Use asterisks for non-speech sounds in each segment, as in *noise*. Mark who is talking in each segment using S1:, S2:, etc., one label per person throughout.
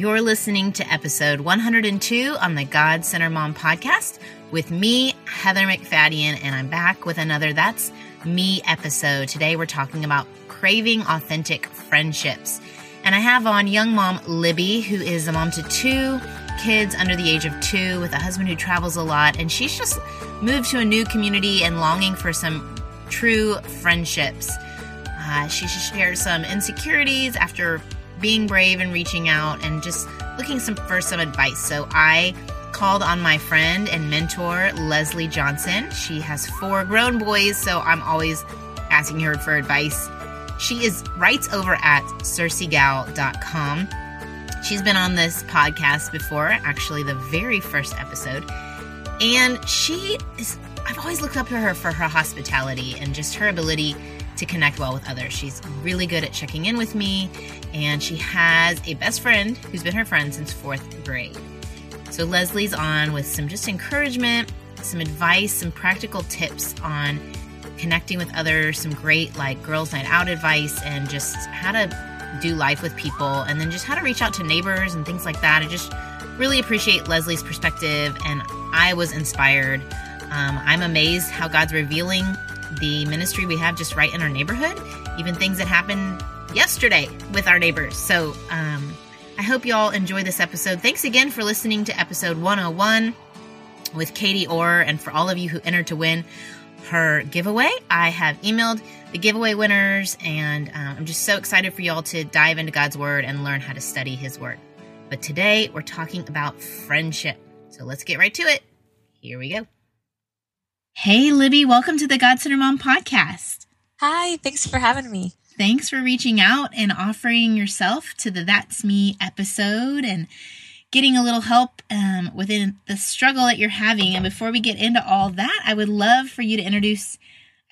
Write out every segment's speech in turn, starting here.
S1: You're listening to episode 102 on the God Centered Mom podcast with me, Heather MacFadyen, and I'm back with another That's Me episode. Today we're talking about craving authentic friendships. And I have on young mom Libby, who is a mom to two kids under the age of two with a husband who travels a lot. And she's just moved to a new community and longing for some true friendships. Uh, she shares some insecurities after being brave and reaching out and just looking some, for some advice. So I called on my friend and mentor, Leslie Johnson. She has four grown boys, so I'm always asking her for advice. She is writes over at circegal.com. She's been on this podcast before, actually the very first episode. And she is I've always looked up to her for her hospitality and just her ability to connect well with others. She's really good at checking in with me, and she has a best friend who's been her friend since fourth grade. So Leslie's on with some just encouragement, some advice, some practical tips on connecting with others, some great like girls' night out advice, and just how to do life with people, and then just how to reach out to neighbors and things like that. I just really appreciate Leslie's perspective, and I was inspired. Um, I'm amazed how God's revealing the ministry we have just right in our neighborhood, even things that happened yesterday with our neighbors. So um, I hope you all enjoy this episode. Thanks again for listening to episode 101 with Katie Orr, and for all of you who entered to win her giveaway. I have emailed the giveaway winners, and um, I'm just so excited for y'all to dive into God's Word and learn how to study His Word. But today we're talking about friendship. So let's get right to it. Here we go. Hey, Libby, welcome to the God Centered Mom podcast.
S2: Hi, thanks for having me.
S1: Thanks for reaching out and offering yourself to the That's Me episode and getting a little help um, within the struggle that you're having. And before we get into all that, I would love for you to introduce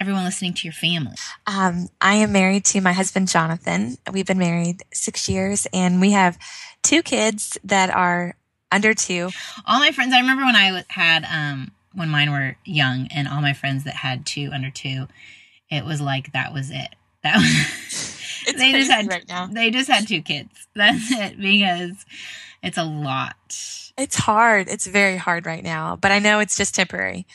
S1: everyone listening to your family.
S2: Um, I am married to my husband, Jonathan. We've been married six years and we have two kids that are under two.
S1: All my friends, I remember when I had, um, when mine were young and all my friends that had two under two, it was like that was it. That was, *laughs* *laughs* they just had right now. they just had two kids. *laughs* That's it because it's a lot.
S2: It's hard. It's very hard right now, but I know it's just temporary.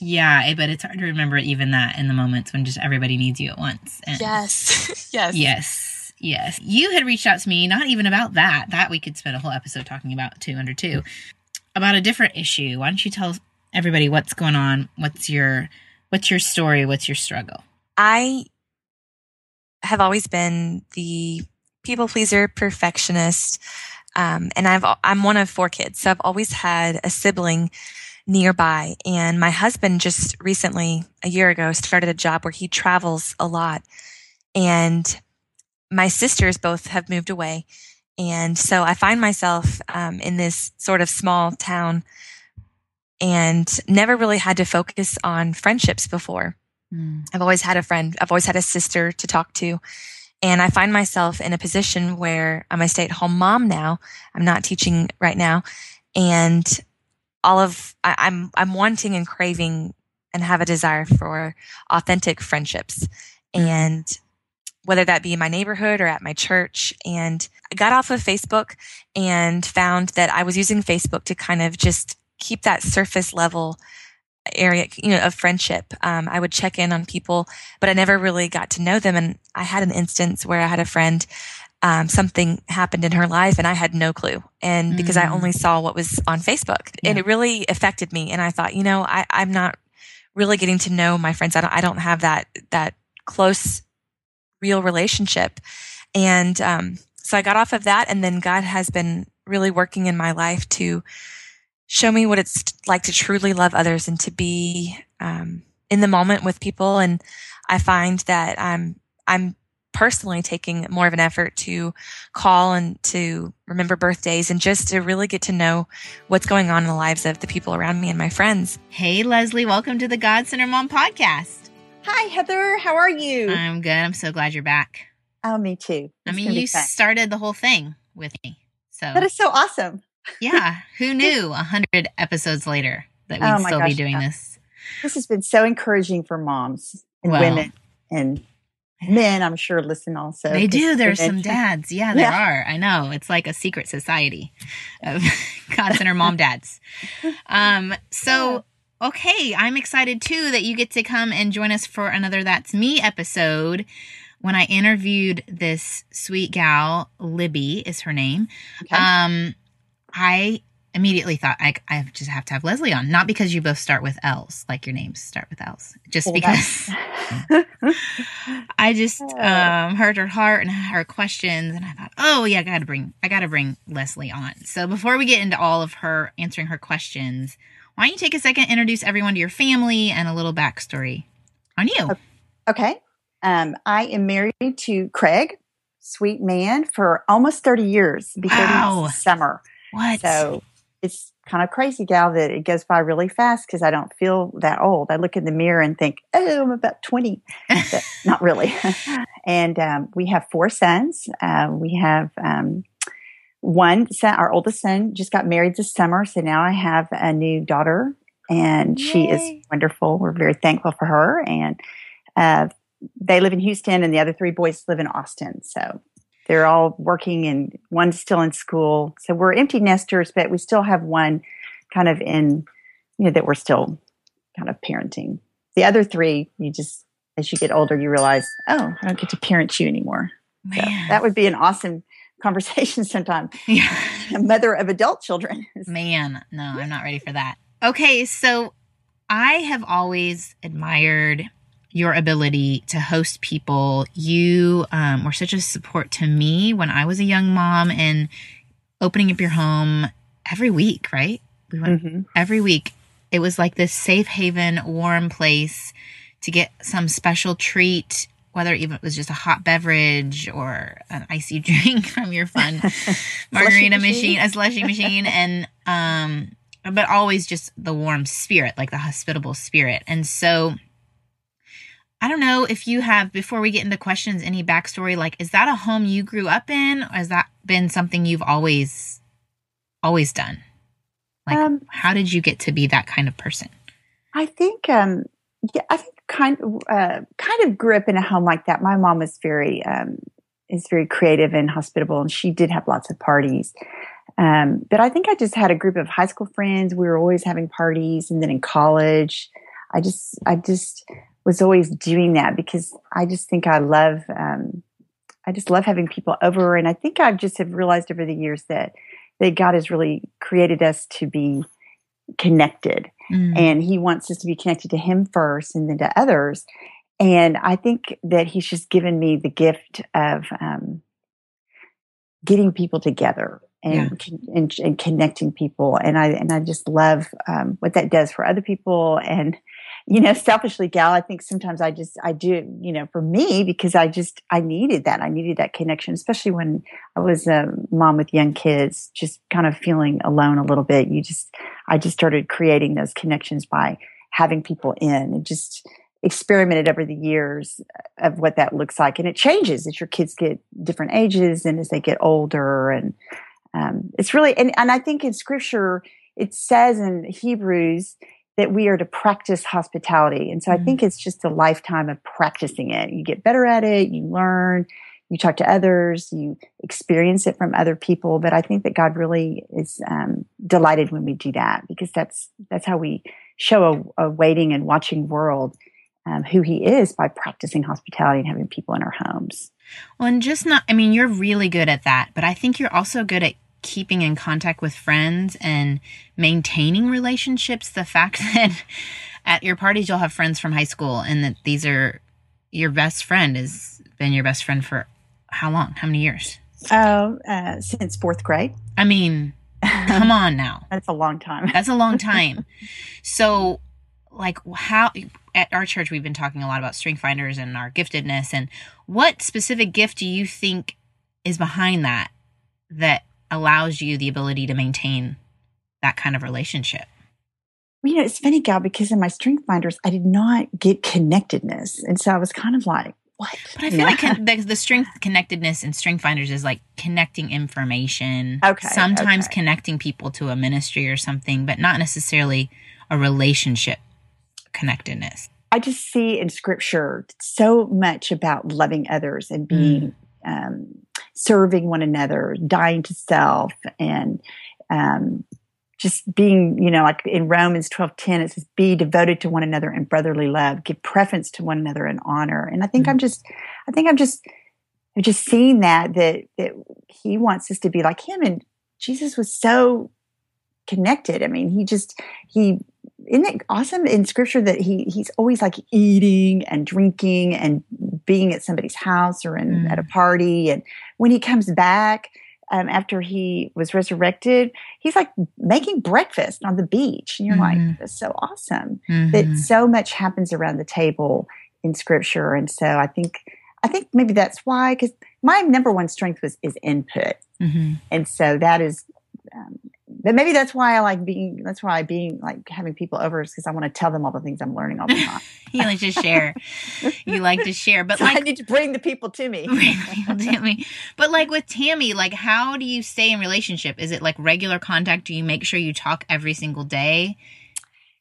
S1: Yeah, but it's hard to remember even that in the moments when just everybody needs you at once.
S2: And yes. yes.
S1: Yes. Yes. You had reached out to me, not even about that. That we could spend a whole episode talking about two under two. About a different issue. Why don't you tell everybody what's going on? What's your what's your story? What's your struggle?
S2: I have always been the people pleaser, perfectionist, um, and I've I'm one of four kids, so I've always had a sibling nearby. And my husband just recently, a year ago, started a job where he travels a lot, and my sisters both have moved away, and so I find myself um, in this sort of small town and never really had to focus on friendships before. Mm. I've always had a friend, I've always had a sister to talk to. And I find myself in a position where I'm a stay at home mom now. I'm not teaching right now. And all of, I, I'm, I'm wanting and craving and have a desire for authentic friendships. Mm. And whether that be in my neighborhood or at my church. And I got off of Facebook and found that I was using Facebook to kind of just keep that surface level area, you know, of friendship. Um, I would check in on people, but I never really got to know them. And I had an instance where I had a friend, um, something happened in her life and I had no clue. And because mm. I only saw what was on Facebook yeah. and it really affected me. And I thought, you know, I, I'm not really getting to know my friends. I don't, I don't have that, that close, real relationship. And, um, so I got off of that and then God has been really working in my life to, show me what it's like to truly love others and to be um, in the moment with people. And I find that I'm I'm personally taking more of an effort to call and to remember birthdays and just to really get to know what's going on in the lives of the people around me and my friends.
S1: Hey, Leslie, welcome to the God Centered Mom podcast.
S3: Hi, Heather. How are you?
S1: I'm good. I'm so glad you're back.
S3: Oh, me too.
S1: It's I mean, you started the whole thing with me. So
S3: that is so awesome
S1: yeah. Who *laughs* knew a hundred episodes later that we'd oh still gosh, be doing yeah. this?
S3: This has been so encouraging for moms and well, women and men, I'm sure, listen also.
S1: They do. There's some dads. Yeah, there
S3: Yeah.
S1: are. I know. It's like a secret society of *laughs* God Center mom dads. Um, so okay, I'm excited too that you get to come and join us for another That's Me episode. When I interviewed this sweet gal, Libby is her name.
S3: Okay.
S1: Um, I immediately thought I, I just have to have Leslie on, not because you both start with L's, like your names start with L's, just because *laughs* *laughs* I just um, heard her heart and her questions, and I thought, oh yeah, I gotta bring I gotta bring Leslie on. So before we get into all of her answering her questions, why don't you take a second, introduce everyone to your family and a little backstory on you?
S3: Okay. Um, I am married to Craig, sweet man, for almost 30 years. It'll Be 30
S1: Wow.
S3: summer.
S1: What?
S3: So it's kind of crazy, gal, that it goes by really fast because I don't feel that old. I look in the mirror and think, oh, I'm about 20. *laughs* Not really. *laughs* and um, we have four sons. Uh, we have um, one son, our oldest son just got married this summer. So now I have a new daughter and she is wonderful. We're very thankful for her. And uh, they live in Houston and the other three boys live in Austin. So they're all working and one's still in school. So we're empty nesters, but we still have one kind of in, you know, that we're still kind of parenting. The other three, you just, as you get older, you realize, oh, I don't get to parent you anymore. So that would be an awesome conversation *laughs* sometime.
S1: yeah. *laughs*
S3: A mother of adult children. *laughs*
S1: Man, no, I'm not ready for that. Okay, so I have always admired your ability to host people. You um, were such a support to me when I was a young mom and opening up your home every week, right? We went
S3: Mhm.
S1: every week. It was like this safe haven, warm place to get some special treat, whether even it was just a hot beverage or an icy *laughs* drink from your fun *laughs* margarita
S3: machine.
S1: machine, a slushy machine, *laughs* and um, but always just the warm spirit, like the hospitable spirit. And so, I don't know if you have before we get into questions any backstory. Like, is that a home you grew up in, or has that been something you've always always done? Like,
S3: Um,
S1: how did you get to be that kind of person?
S3: I think, um, yeah, I think kind of, uh, kind of grew up in a home like that. My mom was very, um, is very creative and hospitable, and she did have lots of parties. Um, but I think I just had a group of high school friends. We were always having parties, and then in college, I just, I just was always doing that because I just think I love, um, I just love having people over, and I think I've just have realized over the years that that God has really created us to be connected
S1: Mm.
S3: and he wants us to be connected to him first and then to others and i think that he's just given me the gift of um, getting people together and,
S1: Yeah.
S3: and and connecting people and i and i just love um, what that does for other people and you know selfishly gal i think sometimes i just i do you know for me because i just i needed that. I needed that connection especially when i was a mom with young kids just kind of feeling alone a little bit. You just i just started creating those connections by having people in and just experimented over the years of what that looks like. And it changes as your kids get different ages and as they get older and um, it's really and, and i think in scripture it says in hebrews that we are to practice hospitality. And so
S1: Mhm.
S3: i think it's just a lifetime of practicing it. You get better at it you learn you talk to others you experience it from other people. But i think that god really is um, delighted when we do that because that's that's how we show a, a waiting and watching world um, who he is by practicing hospitality and having people in our homes.
S1: Well, and just not, I mean, you're really good at that, but I think you're also good at keeping in contact with friends and maintaining relationships. The fact *laughs* that at your parties you'll have friends from high school and that these are your best friend has been your best friend for how long? How many years?
S3: oh uh, since fourth grade
S1: I mean, come on now. *laughs*
S3: that's a long time
S1: That's a long *laughs* time. so, like, how at our church we've been talking a lot about strength finders and our giftedness, and what specific gift do you think is behind that that allows you the ability to maintain that kind of relationship?
S3: Well, you know, it's funny, Gal, because in my strength finders, I did not get connectedness. And so I was kind of like, what?
S1: But I feel like *laughs* the, the strength connectedness in strength finders is like connecting information.
S3: Okay,
S1: Sometimes
S3: okay.
S1: connecting people to a ministry or something, but not necessarily a relationship connectedness.
S3: I I just see in scripture so much about loving others and being mm. Um, serving one another, dying to self, and um, just being, you know, like in Romans twelve ten, it says, "Be devoted to one another in brotherly love, give preference to one another in honor." And I think mm. I'm just, I think I'm just, I'm just seeing that that that He wants us to be like Him, and Jesus was so connected. I mean, he just he isn't it awesome in scripture that he he's always like eating and drinking and being at somebody's house or in, mm. at a party and when he comes back um, after he was resurrected he's like making breakfast on the beach and you're mm-hmm. like that's so awesome mm-hmm. that so much happens around the table in scripture and so i think i think maybe that's why because my number one strength was is input mm-hmm. and so that is um, but maybe that's why I like being. That's why being like having people over is because I want to tell them all the things I'm learning all the time. *laughs*
S1: you like to share. you like to share, but *laughs*
S3: so
S1: like
S3: I need to bring the people to me.
S1: to me. But like with Tammy, like how do you stay in relationship? Is it like regular contact? Do you make sure you talk every single day?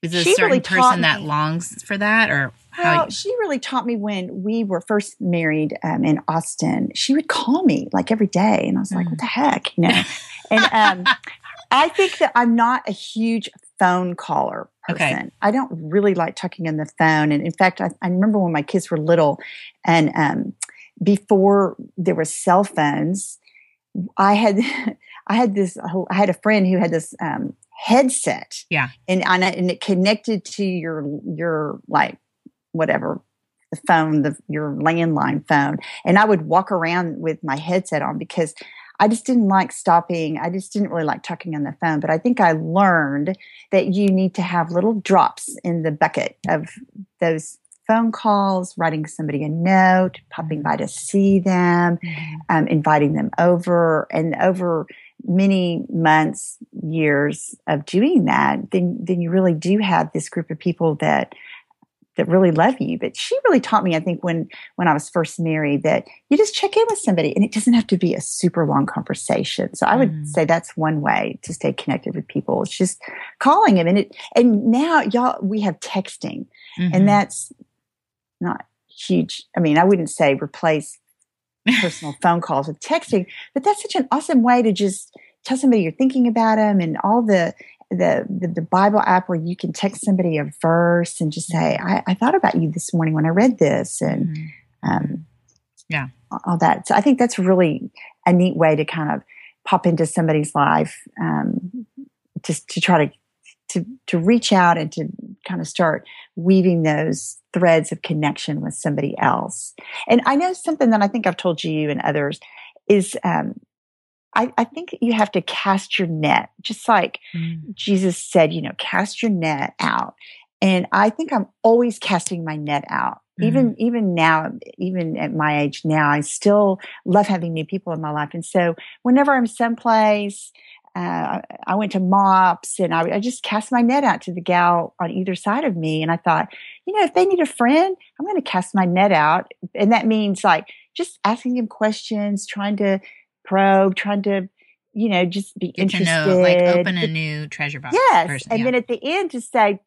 S1: Is there a certain really person that longs for that, or
S3: how? Well, she really taught me when we were first married um, in Austin. She would call me like every day, and I was like, "What mm. the heck," you know. and um, *laughs* I think that I'm not a huge phone caller person. Okay. I don't really like talking on the phone. And in fact, I, I remember when my kids were little and um, before there were cell phones, I had *laughs* I had this I had a friend who had this um, headset.
S1: Yeah.
S3: And and it connected to your your like whatever the phone, the your landline phone. And I would walk around with my headset on because I just didn't like stopping. I just didn't really like talking on the phone. But I think I learned that you need to have little drops in the bucket of those phone calls, writing somebody a note, popping by to see them, mm-hmm. um, inviting them over, and over many months, years of doing that, then then you really do have this group of people that that really love you. But she really taught me, I think, when when I was first married, that you just check in with somebody, and it doesn't have to be a super long conversation. So I would mm. say that's one way to stay connected with people. It's just calling them, and it. And now, y'all, we have texting, mm-hmm. and that's not huge. I mean, I wouldn't say replace personal *laughs* phone calls with texting, but that's such an awesome way to just tell somebody you're thinking about them and all the the, the, the Bible app where you can text somebody a verse and just say, I, I thought about you this morning when I read this, and mm-hmm. um,
S1: yeah,
S3: all that. So I think that's really a neat way to kind of pop into somebody's life, um, just to try to to to reach out and to kind of start weaving those threads of connection with somebody else. And I know something that I think I've told you and others is um, I, I, think you have to cast your net, just like mm. Jesus said, you know, cast your net out. And I think I'm always casting my net out. Mm. Even even now, even at my age now, I still love having new people in my life. And so whenever I'm someplace, uh, I went to MOPS and I, I, just cast my net out to the gal on either side of me. And I thought, you know, if they need a friend, I'm going to cast my net out. And that means like just asking them questions, trying to probe, trying to, you know, just be Get interested. To know,
S1: like open a new treasure box.
S3: Yes. Person, and yeah. then at the end, just say,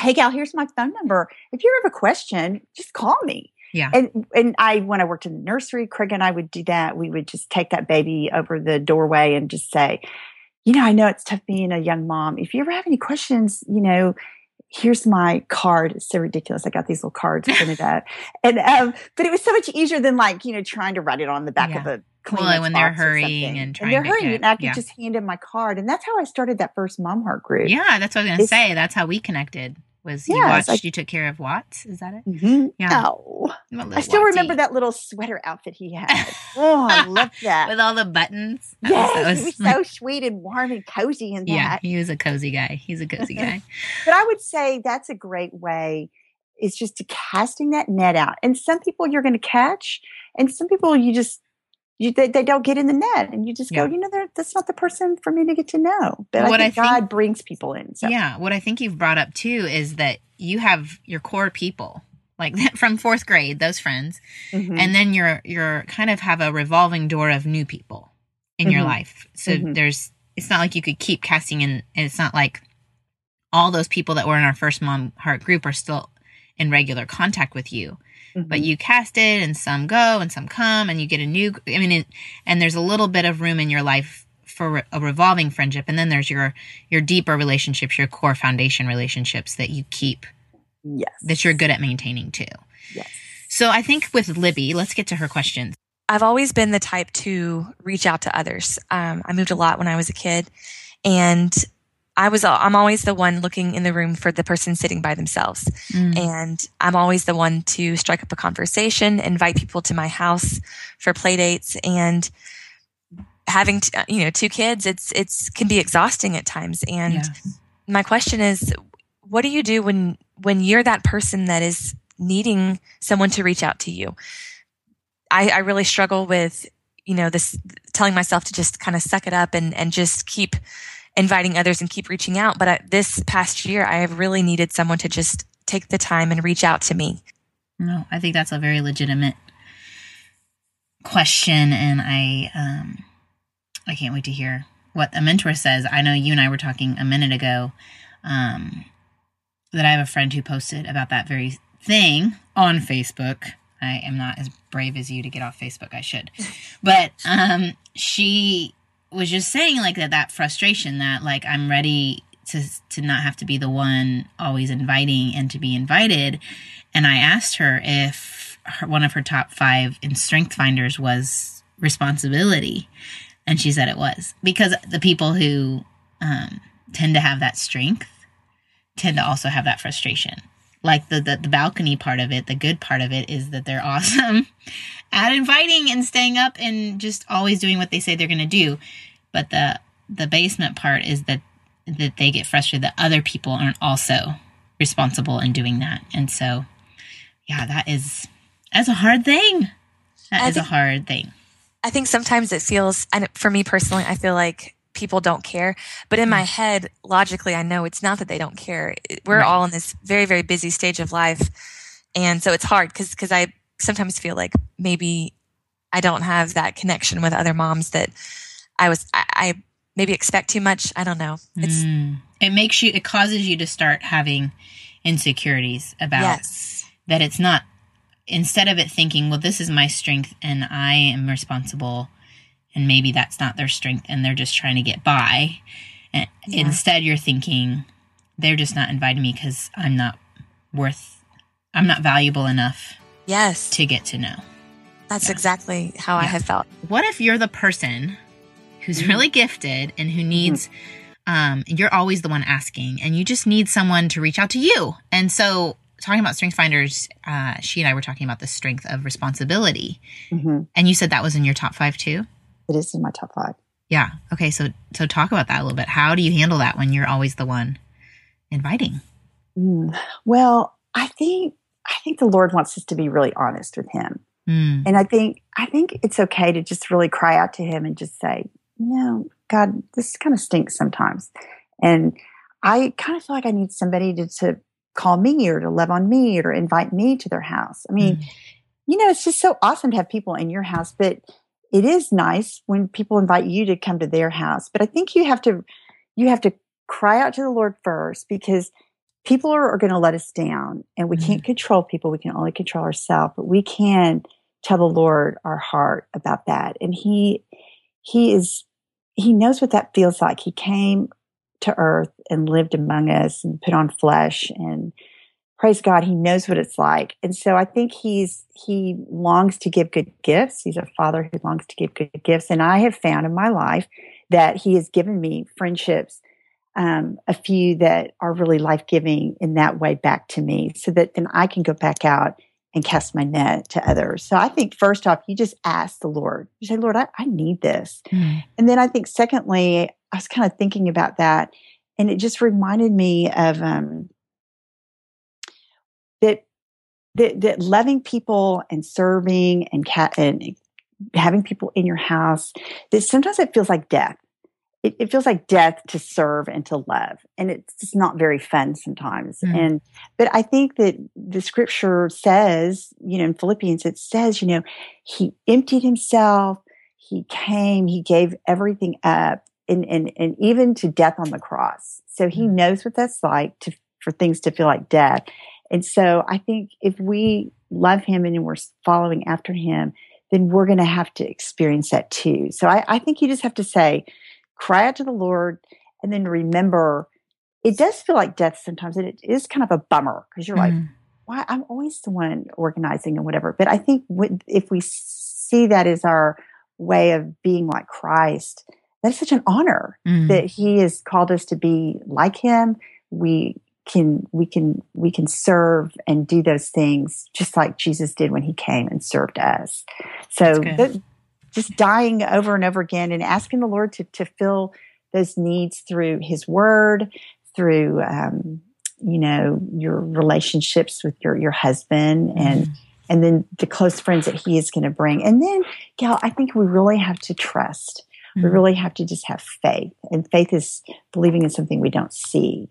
S3: hey, gal, here's my phone number. If you have a question, just call me.
S1: Yeah.
S3: And and I when I worked in the nursery, Craig and I would do that. We would just take that baby over the doorway and just say, you know, I know it's tough being a young mom. If you ever have any questions, you know, here's my card. It's so ridiculous. I got these little cards printed *laughs* up. And um, but it was so much easier than like, you know, trying to write it on the back yeah. of a
S1: well, when they're hurrying and trying
S3: and they're
S1: hurrying,
S3: and I could yeah. just hand in my card, and that's how I started that first Mom Heart group.
S1: Yeah, that's what I was gonna it's, say. That's how we connected. Was you watched? You took care of Watts? Is that it?
S3: Mm-hmm. Yeah. Oh, I still remember that little sweater outfit he had. *laughs* oh, I love that
S1: with all the buttons.
S3: That yes, was, was, he was so sweet and warm and cozy in that.
S1: Yeah, he was a cozy guy. He's a cozy guy. *laughs*
S3: but I would say that's a great way. Is just to casting that net out, and some people you're going to catch, and some people you just you, they, they, don't get in the net and you just go, you know, that's not the person for me to get to know. But what I think, I think God brings people in.
S1: So. Yeah. What I think you've brought up too is that you have your core people like *laughs* from fourth grade, those friends. Mm-hmm. And then you're, you're kind of have a revolving door of new people in mm-hmm. your life. So mm-hmm. there's, it's not like you could keep casting in. And it's not like all those people that were in our first mom heart group are still in regular contact with you.
S3: Mm-hmm.
S1: But you cast it and some go and some come and you get a new, I mean, it, and there's a little bit of room in your life for a revolving friendship. And then there's your, your deeper relationships, your core foundation relationships that you keep,
S3: yes,
S1: that you're good at maintaining too.
S3: yes,
S1: So I think with Libby, let's get to her questions.
S2: I've always been the type to reach out to others. Um, I moved a lot when I was a kid, and I was I'm always the one looking in the room for the person sitting by themselves,
S1: Mm.
S2: and I'm always the one to strike up a conversation, invite people to my house for play dates, and having t- you know two kids, it's it's can be exhausting at times. And
S1: Yeah.
S2: my question is, what do you do when when you're that person that is needing someone to reach out to you? I, I really struggle with, you know, this telling myself to just kind of suck it up and, and just keep inviting others and keep reaching out. But I, this past year, I have really needed someone to just take the time and reach out to me.
S1: No, I think that's a very legitimate question, and I um, I can't wait to hear what a mentor says. I know you and I were talking a minute ago um, that I have a friend who posted about that very thing on Facebook. I am not as brave as you to get off Facebook. I should, but um, she was just saying like that that frustration that like I'm ready to to not have to be the one always inviting and to be invited. And I asked her if her, one of her top five in Strength Finders was responsibility, and she said it was. Because the people who um, tend to have that strength tend to also have that frustration. Like the, the the balcony part of it, the good part of it is that they're *laughs* awesome at inviting and staying up and just always doing what they say they're going to do. But the the basement part is that that they get frustrated that other people aren't also responsible in doing that. And so, yeah, that is that's a hard thing. That
S2: I
S1: is a hard thing.
S2: I think sometimes it feels, and for me personally, I feel like people don't care. But in my head, logically, I know it's not that they don't care. We're
S1: Right.
S2: all in this very, very busy stage of life. And so it's hard because, because I sometimes feel like maybe I don't have that connection with other moms that I was, I, I maybe expect too much. I don't know. It's,
S1: Mm. It makes you. It causes you to start having insecurities about
S2: yes.
S1: that. It's not instead of it thinking, well, this is my strength and I am responsible, and maybe that's not their strength and they're just trying to get by. And
S2: Yeah.
S1: instead, you're thinking they're just not inviting me because I'm not worth. I'm not valuable enough
S2: Yes.
S1: to get to know.
S2: That's
S1: Yeah.
S2: exactly how I have felt.
S1: what if you're the person who's
S3: Mhm.
S1: really gifted and who needs um you're always the one asking and you just need someone to reach out to you and so talking about strength finders uh she and i were talking about the strength of responsibility
S3: hmm
S1: and you said that was in your top five too
S3: It is in my top five.
S1: yeah. Okay. So so talk about that a little bit. How do you handle that when you're always the one inviting?
S3: Mm. Well, I think I think the Lord wants us to be really honest with Him,
S1: mm,
S3: and I think I think it's okay to just really cry out to Him and just say, "No, God, this kind of stinks sometimes," and I kind of feel like I need somebody to, to call me or to love on me or to invite me to their house. I mean,
S1: mm,
S3: you know, it's just so awesome to have people in your house, but it is nice when people invite you to come to their house. But I think you have to, you have to cry out to the Lord first because people are, are going to let us down and we can't mm-hmm. control people. We can only control ourselves, but we can tell the Lord our heart about that. And he, he is, he knows what that feels like. He came to earth and lived among us and put on flesh and praise God, he knows what it's like. And so I think he's he longs to give good gifts. He's a father who longs to give good gifts. And I have found in my life that he has given me friendships, um, a few that are really life giving in that way back to me, so that then I can go back out and cast my net to others. So I think first off, you just ask the Lord. You say, Lord, I, I need this.
S1: mm,
S3: And then I think secondly, I was kind of thinking about that, and it just reminded me of um, that that that loving people and serving and cat and having people in your house. That sometimes it feels like death. It, it feels like death to serve and to love, and it's just not very fun sometimes.
S1: Mm.
S3: And but I think that the scripture says, you know, in Philippians, it says, you know, he emptied himself he came, he gave everything up and, and, and even to death on the cross. So he
S1: Mm.
S3: knows what that's like to, for things to feel like death. And so I think if we love him and we're following after him, then we're going to have to experience that too. So I, I think you just have to say, cry out to the Lord, and then remember it does feel like death sometimes, and it is kind of a bummer because you're mm-hmm. like, why? I'm always the one organizing and whatever. But I think if we see that as our way of being like Christ, that's such an honor mm-hmm. that He has called us to be like Him. We can we can we can serve and do those things just like Jesus did when he came and served us. So just dying over and over again and asking the Lord to to fill those needs through His Word, through um, you know your relationships with your your husband and. Mm-hmm. And then the close friends that he is going to bring. And then, Gal, I think we really have to trust. Mm-hmm. We really have to just have faith. And faith is believing in something we don't see.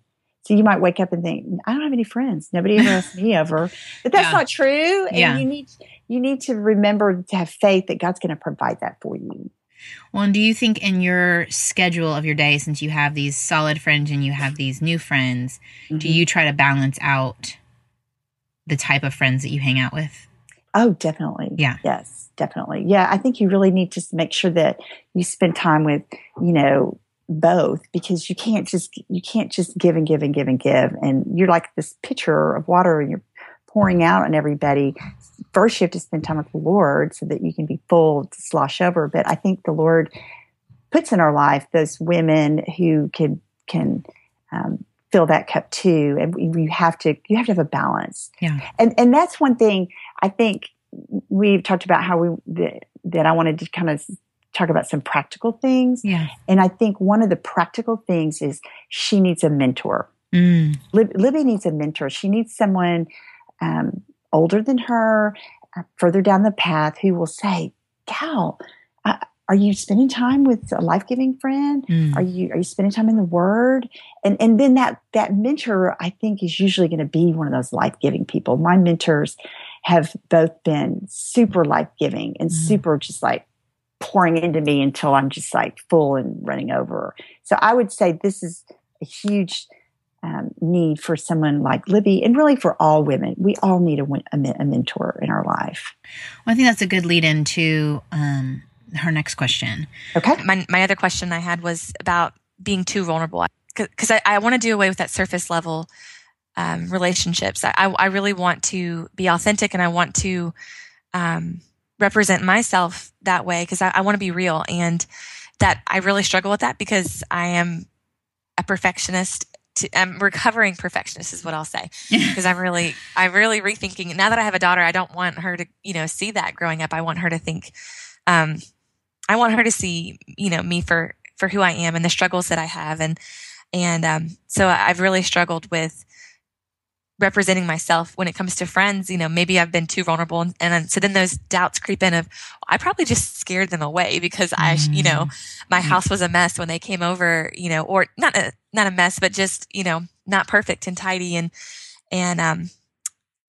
S3: So you might wake up and think, I don't have any friends. Nobody ever asked me over. But that's yeah. not true. And yeah. you need you need to remember to have faith that God's going to provide that for you.
S1: Well, and do you think in your schedule of your day, since you have these solid friends and you have these new friends, mm-hmm. do you try to balance out the type of friends that you hang out with?
S3: Oh, definitely.
S1: Yeah.
S3: Yes, definitely. Yeah, I think you really need to make sure that you spend time with, you know, both because you can't just you can't just give and give and give and give. And you're like this pitcher of water and you're pouring out on everybody. First you have to spend time with the lord so that you can be full to slosh over. But i think the lord puts in our life those women who can can um, fill that cup too. And you have to you have to have a balance.
S1: Yeah.
S3: And and that's one thing i think we've talked about how we that, that i wanted to kind of talk about some practical things. And I think one of the practical things is she needs a mentor.
S1: Mm.
S3: Lib- Libby needs a mentor. She needs someone um, older than her, uh, further down the path, who will say, "Gal, uh, are you spending time with a life giving friend? Mm. Are you are you spending time in the Word?" And and then that that mentor, I think, is usually going to be one of those life giving people. My mentors have both been super life giving and mm. super just like pouring into me until I'm just like full and running over. So I would say this is a huge um, need for someone like Libby, and really for all women. We all need a, a, a mentor in our life.
S1: Well, I think that's a good lead into um, her next question.
S3: Okay.
S2: My, my other question I had was about being too vulnerable because I, I want to do away with that surface level um, relationships. I, I, really want to be authentic and I want to um, represent myself that way because I, I want to be real and that I really struggle with that because I am a perfectionist. To, I'm recovering perfectionist is what I'll say *laughs* because I'm really I'm really rethinking now that I have a daughter I don't want her to you know see that growing up I want her to think um I want her to see you know me for for who I am and the struggles that I have and and um so I've really struggled with representing myself when it comes to friends you know maybe i've been too vulnerable and, and so then those doubts creep in of i probably just scared them away because i mm. you know mm. my house was a mess when they came over you know or not a not a mess but just you know not perfect and tidy and and um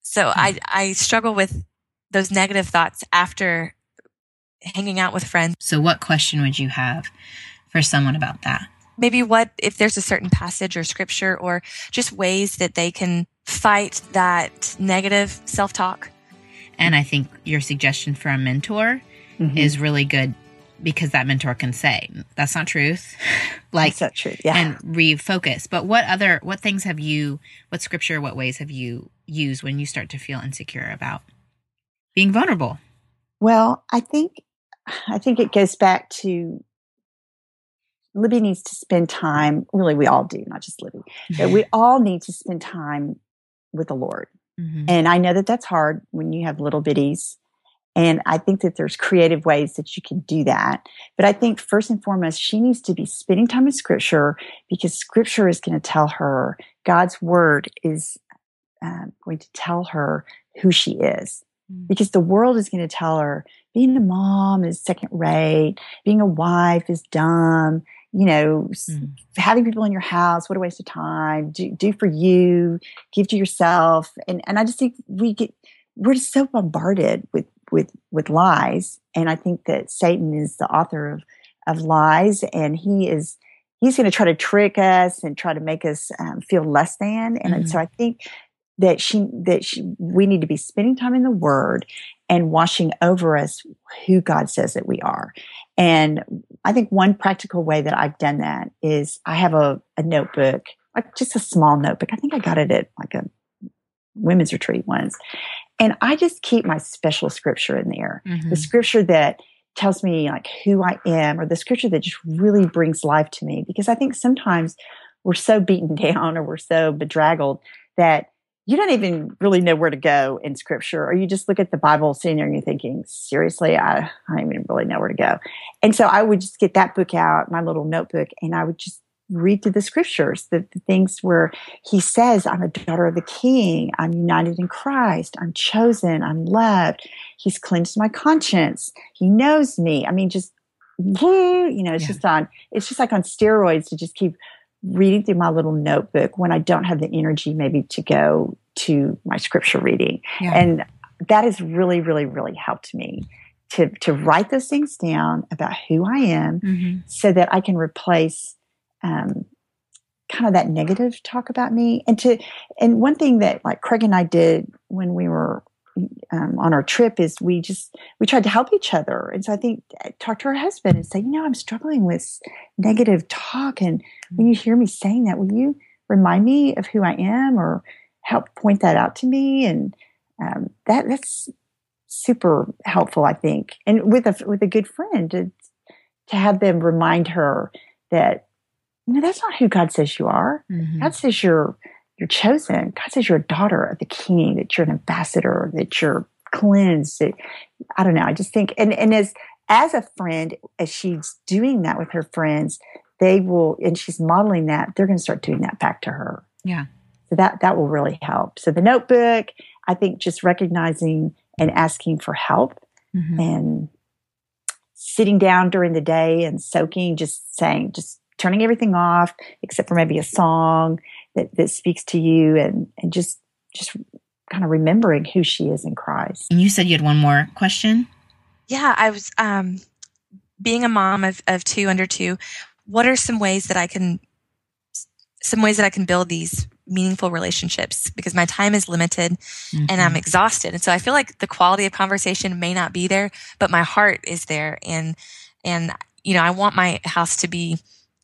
S2: so mm. i i struggle with those negative thoughts after hanging out with friends
S1: so what question would you have for someone about that
S2: maybe what if there's a certain passage or scripture or just ways that they can fight that negative self talk.
S1: And I think your suggestion for a mentor mm-hmm. is really good because that mentor can say that's not truth *laughs*
S3: like that's not truth yeah
S1: and refocus but what other what things have you what scripture what ways have you used when you start to feel insecure about being vulnerable
S3: well i think i think it goes back to libby needs to spend time really we all do not just libby but we *laughs* all need to spend time with the Lord. Mm-hmm. And I know that that's hard when you have little bitties. And I think that there's creative ways that you can do that. But I think first and foremost, she needs to be spending time in scripture because scripture is going to tell her, God's word is uh, going to tell her who she is. Mm-hmm. Because the world is going to tell her being a mom is second rate, being a wife is dumb, you know, mm. having people in your house, what a waste of time. Do, do for you, give to yourself. And, and I just think we get, we're just so bombarded with, with, with lies. And I think that Satan is the author of, of lies and he is, he's going to try to trick us and try to make us um, feel less than. And, mm. and so I think that she that she we need to be spending time in the word and washing over us who God says that we are. And I think one practical way that I've done that is I have a, a notebook, like just a small notebook. I think I got it at like a women's retreat once. And I just keep my special scripture in there. Mm-hmm. The scripture that tells me like who I am or the scripture that just really brings life to me. Because I think sometimes we're so beaten *laughs* down or we're so bedraggled that you don't even really know where to go in scripture, or you just look at the Bible sitting there and you're thinking, seriously, I, I don't even really know where to go. And so I would just get that book out, my little notebook, and I would just read through the scriptures, the, the things where he says, I'm a daughter of the king, I'm united in Christ, I'm chosen, I'm loved, he's cleansed my conscience, he knows me. I mean, just you know, it's yeah. just on, it's just like on steroids to just keep reading through my little notebook when I don't have the energy maybe to go to my scripture reading. Yeah. And that has really, really, really helped me to, to write those things down about who I am mm-hmm. so that I can replace um, kind of that negative talk about me. And to, and one thing that like Craig and I did when we were um, on our trip is we just we tried to help each other. And so i think uh, talk to her husband and say you know i'm struggling with negative talk. And when you hear me saying that will you remind me of who i am or help point that out to me? And um, that that's super helpful i think. And with a with a good friend to, to have them remind her that you know that's not who god says you are. Mm-hmm. god says you're you're chosen. God says you're a daughter of the king, that you're an ambassador, that you're cleansed. That, I don't know. I just think, and, and as, as a friend, as she's doing that with her friends, they will, and she's modeling that, they're going to start doing that back to her.
S1: Yeah.
S3: So that, that will really help. So the notebook, I think just recognizing and asking for help mm-hmm. and sitting down during the day and soaking, just saying, just turning everything off except for maybe a song that, that speaks to you and, and just, just kind of remembering who she is in Christ.
S1: And you said you had one more question?
S2: Yeah, I was, um, being a mom of, of two under two, what are some ways that I can, some ways that I can build these meaningful relationships because my time is limited mm-hmm. and I'm exhausted. And so I feel like the quality of conversation may not be there, but my heart is there. And, and, you know, I want my house to be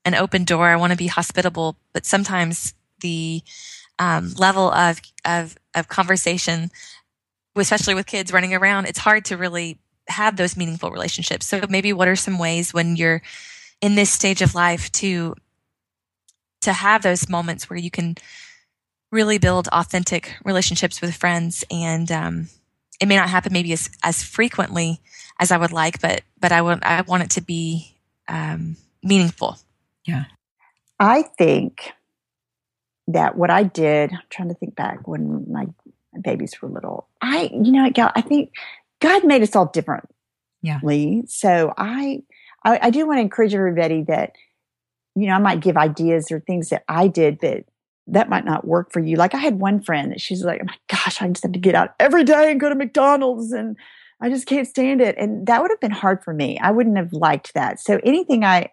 S2: an open door. I want to be hospitable, but sometimes the um, level of, of, of conversation, especially with kids running around, it's hard to really have those meaningful relationships. So maybe what are some ways when you're in this stage of life to to have those moments where you can really build authentic relationships with friends and um, it may not happen maybe as, as frequently as I would like, but but I want I want it to be um, meaningful.
S1: Yeah,
S3: I think that what I did, I'm trying to think back when my babies were little. I, you know, I think God made us all differently.
S1: Yeah.
S3: So I, I, I do want to encourage everybody that, you know, I might give ideas or things that I did that that might not work for you. Like I had one friend that she's like, oh my gosh, I just have to get out every day and go to McDonald's and I just can't stand it. And that would have been hard for me. I wouldn't have liked that. So anything I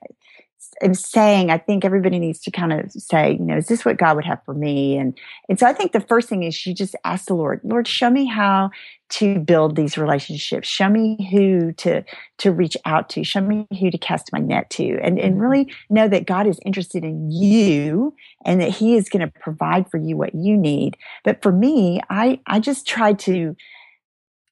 S3: am saying, I think everybody needs to kind of say, you know, is this what God would have for me? And and so I think the first thing is you just ask the Lord, Lord, show me how to build these relationships. Show me who to to reach out to. Show me who to cast my net to. And and mm-hmm. really know that God is interested in you and that He is going to provide for you what you need. But for me, I I just tried to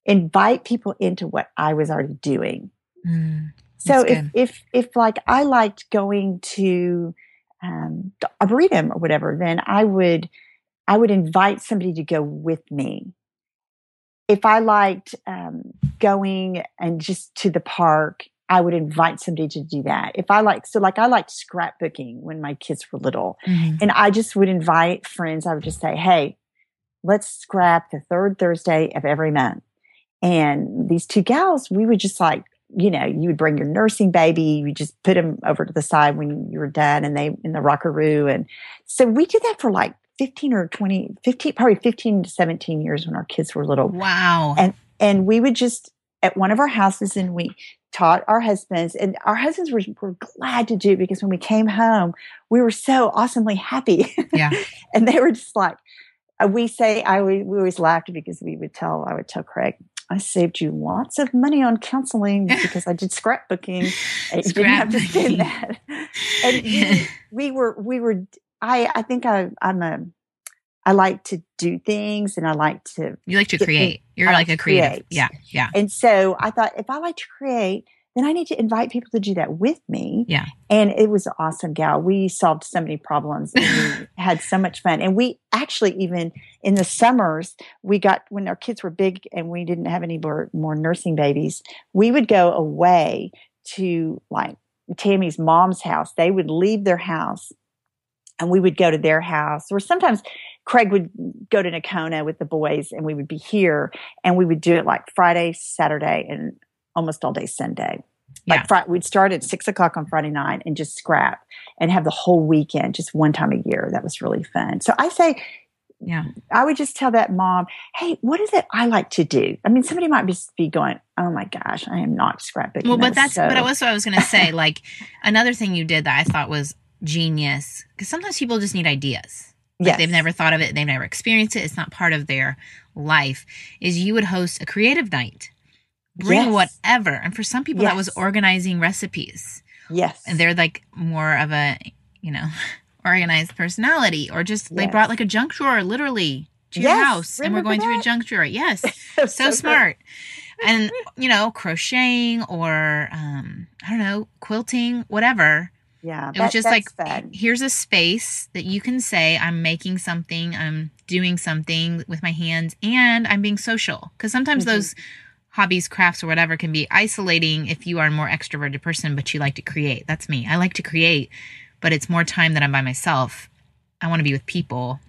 S3: invite people into what I was already doing. Mm. So if, if, if like I liked going to, um, Arboretum or whatever, then I would, I would invite somebody to go with me. If I liked, um, going and just to the park, I would invite somebody to do that. If I like, so like I liked scrapbooking when my kids were little mm-hmm. and I just would invite friends. I would just say, Hey, let's scrap the third Thursday of every month. And these two gals, we would just like you know, you would bring your nursing baby, you just put them over to the side when you were done and they in the rockaroo. And so we did that for like 15 or 20, 15, probably 15 to 17 years when our kids were little.
S1: Wow.
S3: And, and we would just at one of our houses and we taught our husbands and our husbands were, were glad to do because when we came home, we were so awesomely happy.
S1: Yeah. *laughs*
S3: and they were just like, Uh, we say I we always laughed because we would tell I would tell Craig I saved you lots of money on counseling *laughs* because I did scrapbooking. Uh, you didn't have to spend that. *laughs* And we, we were we were I I think I I'm a I like to do things and I like to
S1: You like to create. Things. You're I like, like a creative. Create. Yeah. Yeah.
S3: And so I thought if I like to create, then I need to invite people to do that with me.
S1: Yeah.
S3: And it was an awesome, gal. We solved so many problems and we *laughs* had so much fun. And we actually, even in the summers, we got, when our kids were big and we didn't have any more, more nursing babies, we would go away to like Tammy's mom's house. They would leave their house and we would go to their house or sometimes Craig would go to Nocona with the boys and we would be here and we would do it like Friday, Saturday, and almost all day Sunday. Like yeah. we'd start at six o'clock on Friday night and just scrap and have the whole weekend just one time a year. That was really fun. So I say,
S1: yeah,
S3: I would just tell that mom, hey, what is it I like to do? I mean, somebody might just be going, oh my gosh, I am not scrapping.
S1: Well, but that's, so. but what I was going to say. like another thing you did that I thought was genius because sometimes people just need ideas. Like yes. they've never thought of it, they've never experienced it, it's not part of their life. Is you would host a creative night bring yes. whatever. And for some people, yes. that was organizing recipes.
S3: Yes.
S1: And they're like more of a, you know, *laughs* organized personality, or just yes. they brought like a junk drawer literally to your house Remember and we're going that? through a junk drawer. Yes. *laughs* so, so smart. and, you know, crocheting or, um, I don't know, quilting, whatever.
S3: Yeah.
S1: It that, was just like, fun. here's a space that you can say, I'm making something, I'm doing something with my hands, and I'm being social. Because sometimes mm-hmm. those hobbies, crafts, or whatever can be isolating if you are a more extroverted person, but you like to create. That's me. I like to create, but it's more time that I'm by myself. I want to be with people.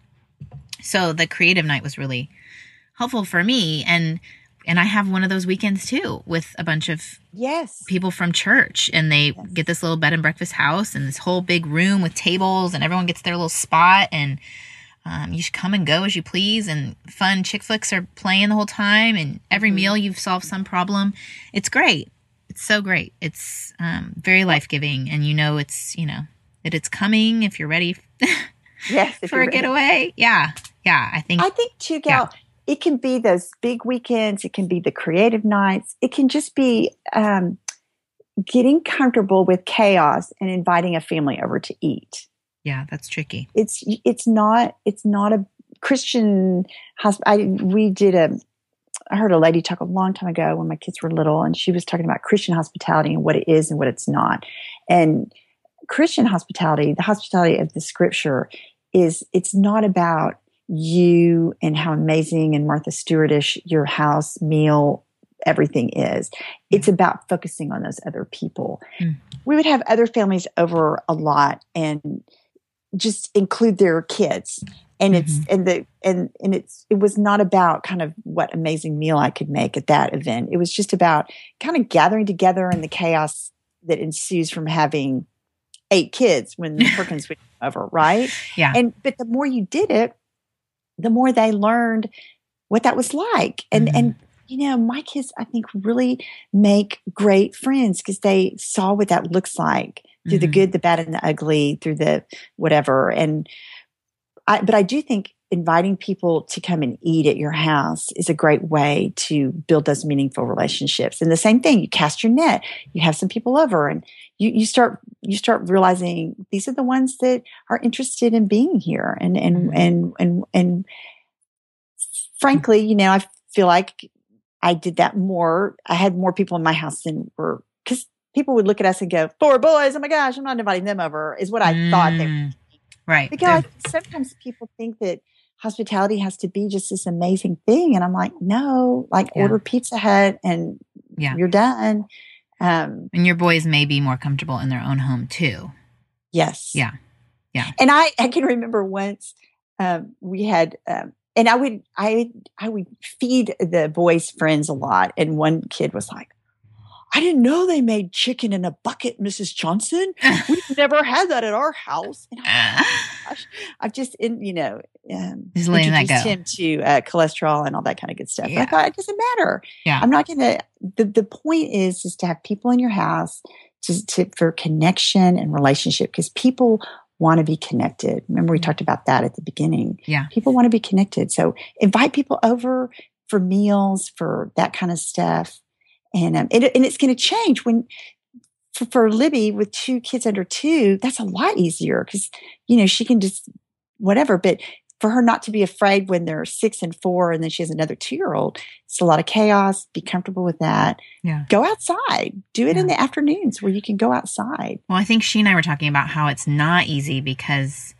S1: So the creative night was really helpful for me. And and I have one of those weekends too with a bunch of
S3: yes
S1: people from church and they yes. get this little bed and breakfast house and this whole big room with tables and everyone gets their little spot and um, you should come and go as you please, and fun chick flicks are playing the whole time. And every mm-hmm. meal you've solved some problem. It's great. It's so great. It's um, very life giving, and you know it's you know that it's coming if you're ready. *laughs*
S3: yes,
S1: for a getaway. Yeah, yeah. I think.
S3: I think too, Gal. Yeah. It can be those big weekends. It can be the creative nights. It can just be um, getting comfortable with chaos and inviting a family over to eat.
S1: Yeah, that's tricky.
S3: It's it's not it's not a Christian hospital. I we did a. I heard a lady talk a long time ago when my kids were little, and she was talking about Christian hospitality and what it is and what it's not. And Christian hospitality, the hospitality of the Scripture, is it's not about you and how amazing and Martha Stewartish your house meal everything is. It's about focusing on those other people. Mm. We would have other families over a lot and just include their kids and mm-hmm. it's and the and and it's it was not about kind of what amazing meal I could make at that event. It was just about kind of gathering together and the chaos that ensues from having eight kids when *laughs* Perkins would come over, right?
S1: Yeah.
S3: And but the more you did it, the more they learned what that was like. And mm-hmm. and you know, my kids I think really make great friends because they saw what that looks like through mm-hmm. the good, the bad, and the ugly, through the whatever. And I, but I do think inviting people to come and eat at your house is a great way to build those meaningful relationships. And the same thing, you cast your net, you have some people over and you, you start, you start realizing these are the ones that are interested in being here. And, and, mm-hmm. and, and, and frankly, you know, I feel like I did that more. I had more people in my house than were, cause people would look at us and go, four boys, oh my gosh, I'm not inviting them over, is what I mm, thought they were. Mm,
S1: right.
S3: Because sometimes people think that hospitality has to be just this amazing thing. And I'm like, no, like yeah. order Pizza Hut and yeah. you're done. Um,
S1: and your boys may be more comfortable in their own home too.
S3: Yes.
S1: Yeah. Yeah.
S3: And I, I can remember once um, we had, um, and I would, I, I would feed the boys' friends a lot. And one kid was like, I didn't know they made chicken in a bucket, Mrs. Johnson. We've *laughs* never had that at our house. And I, gosh, *laughs* I've just, in, you know, um, just introduced him to uh, cholesterol and all that kind of good stuff. Yeah. I thought it doesn't matter.
S1: Yeah.
S3: I'm not going to, the, the point is is to have people in your house to, to for connection and relationship because people want to be connected. Remember, we talked about that at the beginning.
S1: Yeah.
S3: People want to be connected. So invite people over for meals, for that kind of stuff. And, um, it, and it's going to change when, for, for Libby with two kids under two, that's a lot easier because, you know, she can just whatever. But for her not to be afraid when they're six and four and then she has another two year old, it's a lot of chaos. Be comfortable with that.
S1: Yeah.
S3: Go outside. Do it
S1: Yeah.
S3: in the afternoons where you can go outside.
S1: Well, I think she and I were talking about how it's not easy because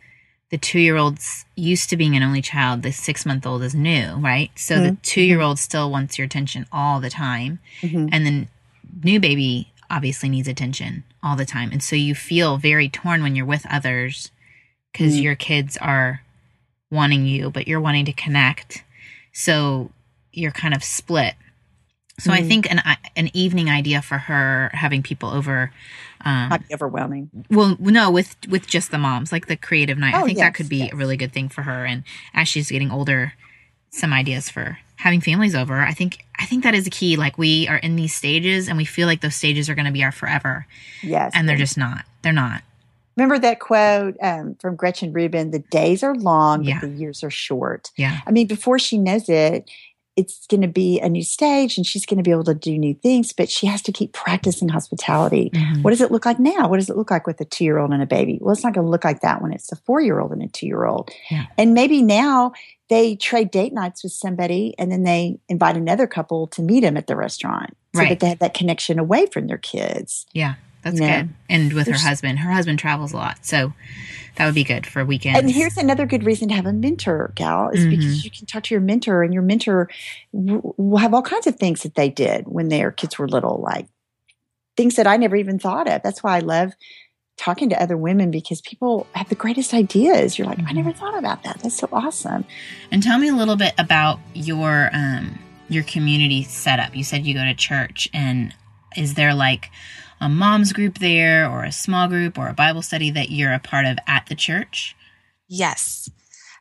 S1: the two year old's used to being an only child. The six month old is new, right? So the
S3: Mhm.
S1: two year old still wants your attention all the time.
S3: Mhm.
S1: And then new baby obviously needs attention all the time. And so you feel very torn when you're with others because
S3: Mm.
S1: your kids are wanting you, but you're wanting to connect. So you're kind of split. So I
S3: Mm.
S1: think an an evening idea for her having people over um,
S3: be overwhelming.
S1: well, no, with with just the moms, like the creative night. I
S3: Oh,
S1: think that could be
S3: yes.
S1: a really good thing for her. And as she's getting older, some ideas for having families over. I think I think that is a key. Like we are in these stages, and we feel like those stages are going to be our forever,
S3: Yes.
S1: and they're just not. They're not.
S3: Remember that quote um, from Gretchen Rubin the days are long,
S1: Yeah.
S3: but the years are short.
S1: Yeah,
S3: I mean, before she knows it, it's going to be a new stage and she's going to be able to do new things, but she has to keep practicing hospitality.
S1: Mhm.
S3: What does it look like now? What does it look like with a two year old and a baby? Well, it's not going to look like that when it's a four year old and a two year old.
S1: Yeah.
S3: And maybe now they trade date nights with somebody and then they invite another couple to meet them at the restaurant so
S1: Right.
S3: that they have that connection away from their kids.
S1: yeah, that's good. And with her husband, her husband travels a lot, so that would be good for weekends.
S3: And here's another good reason to have a mentor, gal, is
S1: Mhm.
S3: because you can talk to your mentor, and your mentor will have all kinds of things that they did when their kids were little, like things that I never even thought of. That's why I love talking to other women because people have the greatest ideas. You're like, I
S1: Mhm.
S3: never thought about that. That's so awesome.
S1: And tell me a little bit about your um your community setup. You said you go to church and is there like a mom's group there or a small group or a Bible study that you're a part of at the church?
S2: Yes.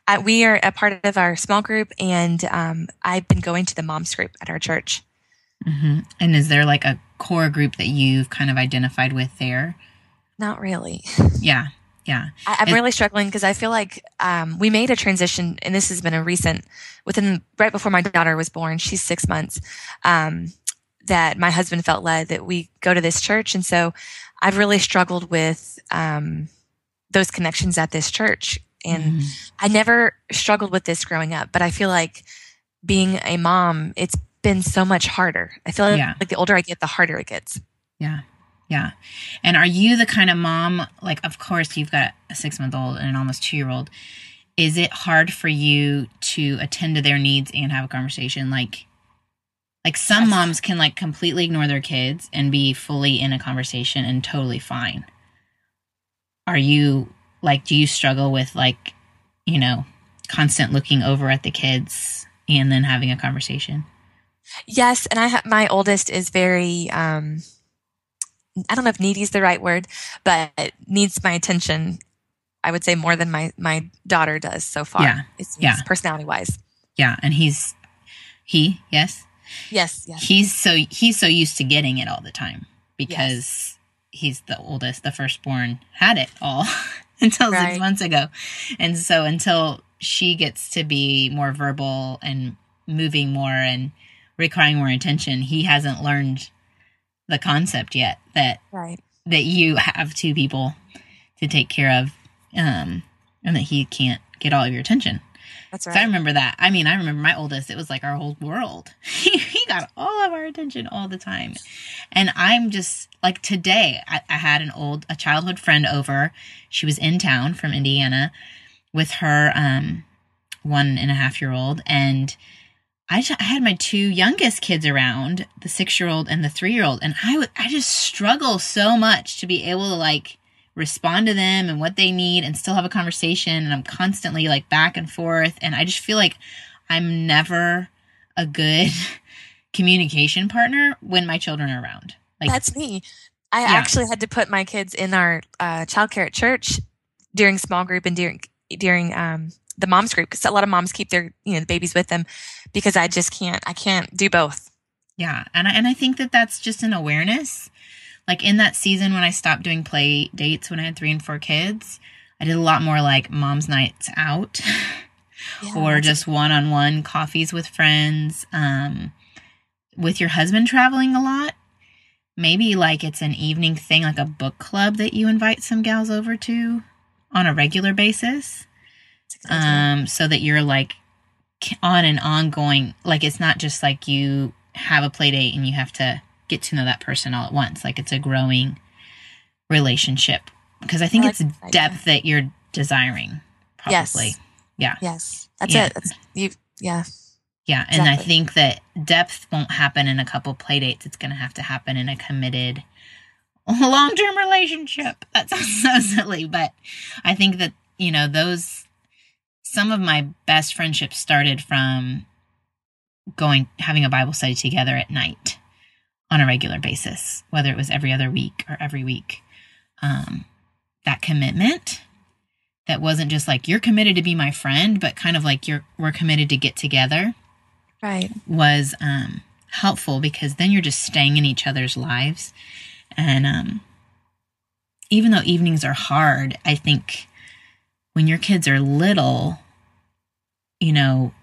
S2: Uh, we are a part of our small group, and um, I've been going to the moms group at our church.
S1: hmm And is there like a core group that you've kind of identified with there?
S2: Not really. *laughs*
S1: Yeah. Yeah.
S2: I, I'm
S1: And-
S2: really struggling because I feel like um, we made a transition, and this has been a recent, within right before my daughter was born. She's six months. Um, that my husband felt led that we go to this church, and so I've really struggled with um, those connections at this church. And
S1: Mhm.
S2: I never struggled with this growing up, but I feel like being a mom, it's been so much harder. I feel like,
S1: Yeah.
S2: like the older I get, the harder it gets.
S1: Yeah. Yeah. And are you the kind of mom, like, of course, you've got a six month old and an almost two year old. Is it hard for you to attend to their needs and have a conversation? Like, like some moms can like completely ignore their kids and be fully in a conversation and totally fine. Are you like, do you struggle with like, you know, constant looking over at the kids and then having a conversation?
S2: Yes, and I ha- my oldest is very um I don't know if needy is the right word, but needs my attention. I would say more than my my daughter does so far.
S1: Yeah,
S2: It's,
S1: yeah.
S2: personality wise.
S1: Yeah. And he's, he, yes.
S2: Yes, yes.
S1: he's so he's so used to getting it all the time because he's the oldest the firstborn had it all *laughs* until six months ago and so until she gets to be more verbal and moving more and requiring more attention he hasn't learned the concept yet that
S2: Right.
S1: that you have two people to take care of um and that he can't get all of your attention
S2: That's
S1: so I remember that. I mean, I remember my oldest. It was like our whole world. *laughs* he got all of our attention all the time, and I'm just like today. I, I had an old a childhood friend over. She was in town from Indiana with her um one and a half year old, and I, I had my two youngest kids around, the six year old and the three year old, and I would I just struggle so much to be able to like respond to them and what they need and still have a conversation and I'm constantly like back and forth and I just feel like I'm never a good *laughs* communication partner when my children are around. Like
S2: That's me. I
S1: Yeah.
S2: actually had to put my kids in our uh, childcare at church during small group and during during um, the moms group because a lot of moms keep their you know the babies with them because I just can't I can't do both.
S1: Yeah, and I, and I think that that's just an awareness. Like in that season when I stopped doing play dates when I had three and four kids, I did a lot more like mom's nights out *laughs*
S2: Yeah,
S1: or just one on one coffees with friends. Um, with your husband traveling a lot, maybe like it's an evening thing, like a book club that you invite some gals over to on a regular basis.
S2: that's a good idea.
S1: Um, so that you're like on an ongoing, like it's not just like you have a play date and you have to get to know that person all at once. Like it's a growing relationship because I think
S2: I like
S1: it's depth that you're desiring. Probably.
S2: Yes. Yes, that's
S1: Yeah.
S2: it. That's you. Yeah,
S1: Yeah, and I think that depth won't happen in a couple play dates. It's going to have to happen in a committed *laughs* long-term relationship. That *laughs* sounds so silly, but I think that, you know, those some of my best friendships started from going having a Bible study together at night on a regular basis, whether it was every other week or every week. Um that commitment that wasn't just like you're committed to be my friend, but kind of like you're we're committed to get together
S2: right.
S1: was um, helpful because then you're just staying in each other's lives. And um, even though evenings are hard, I think when your kids are little, you know,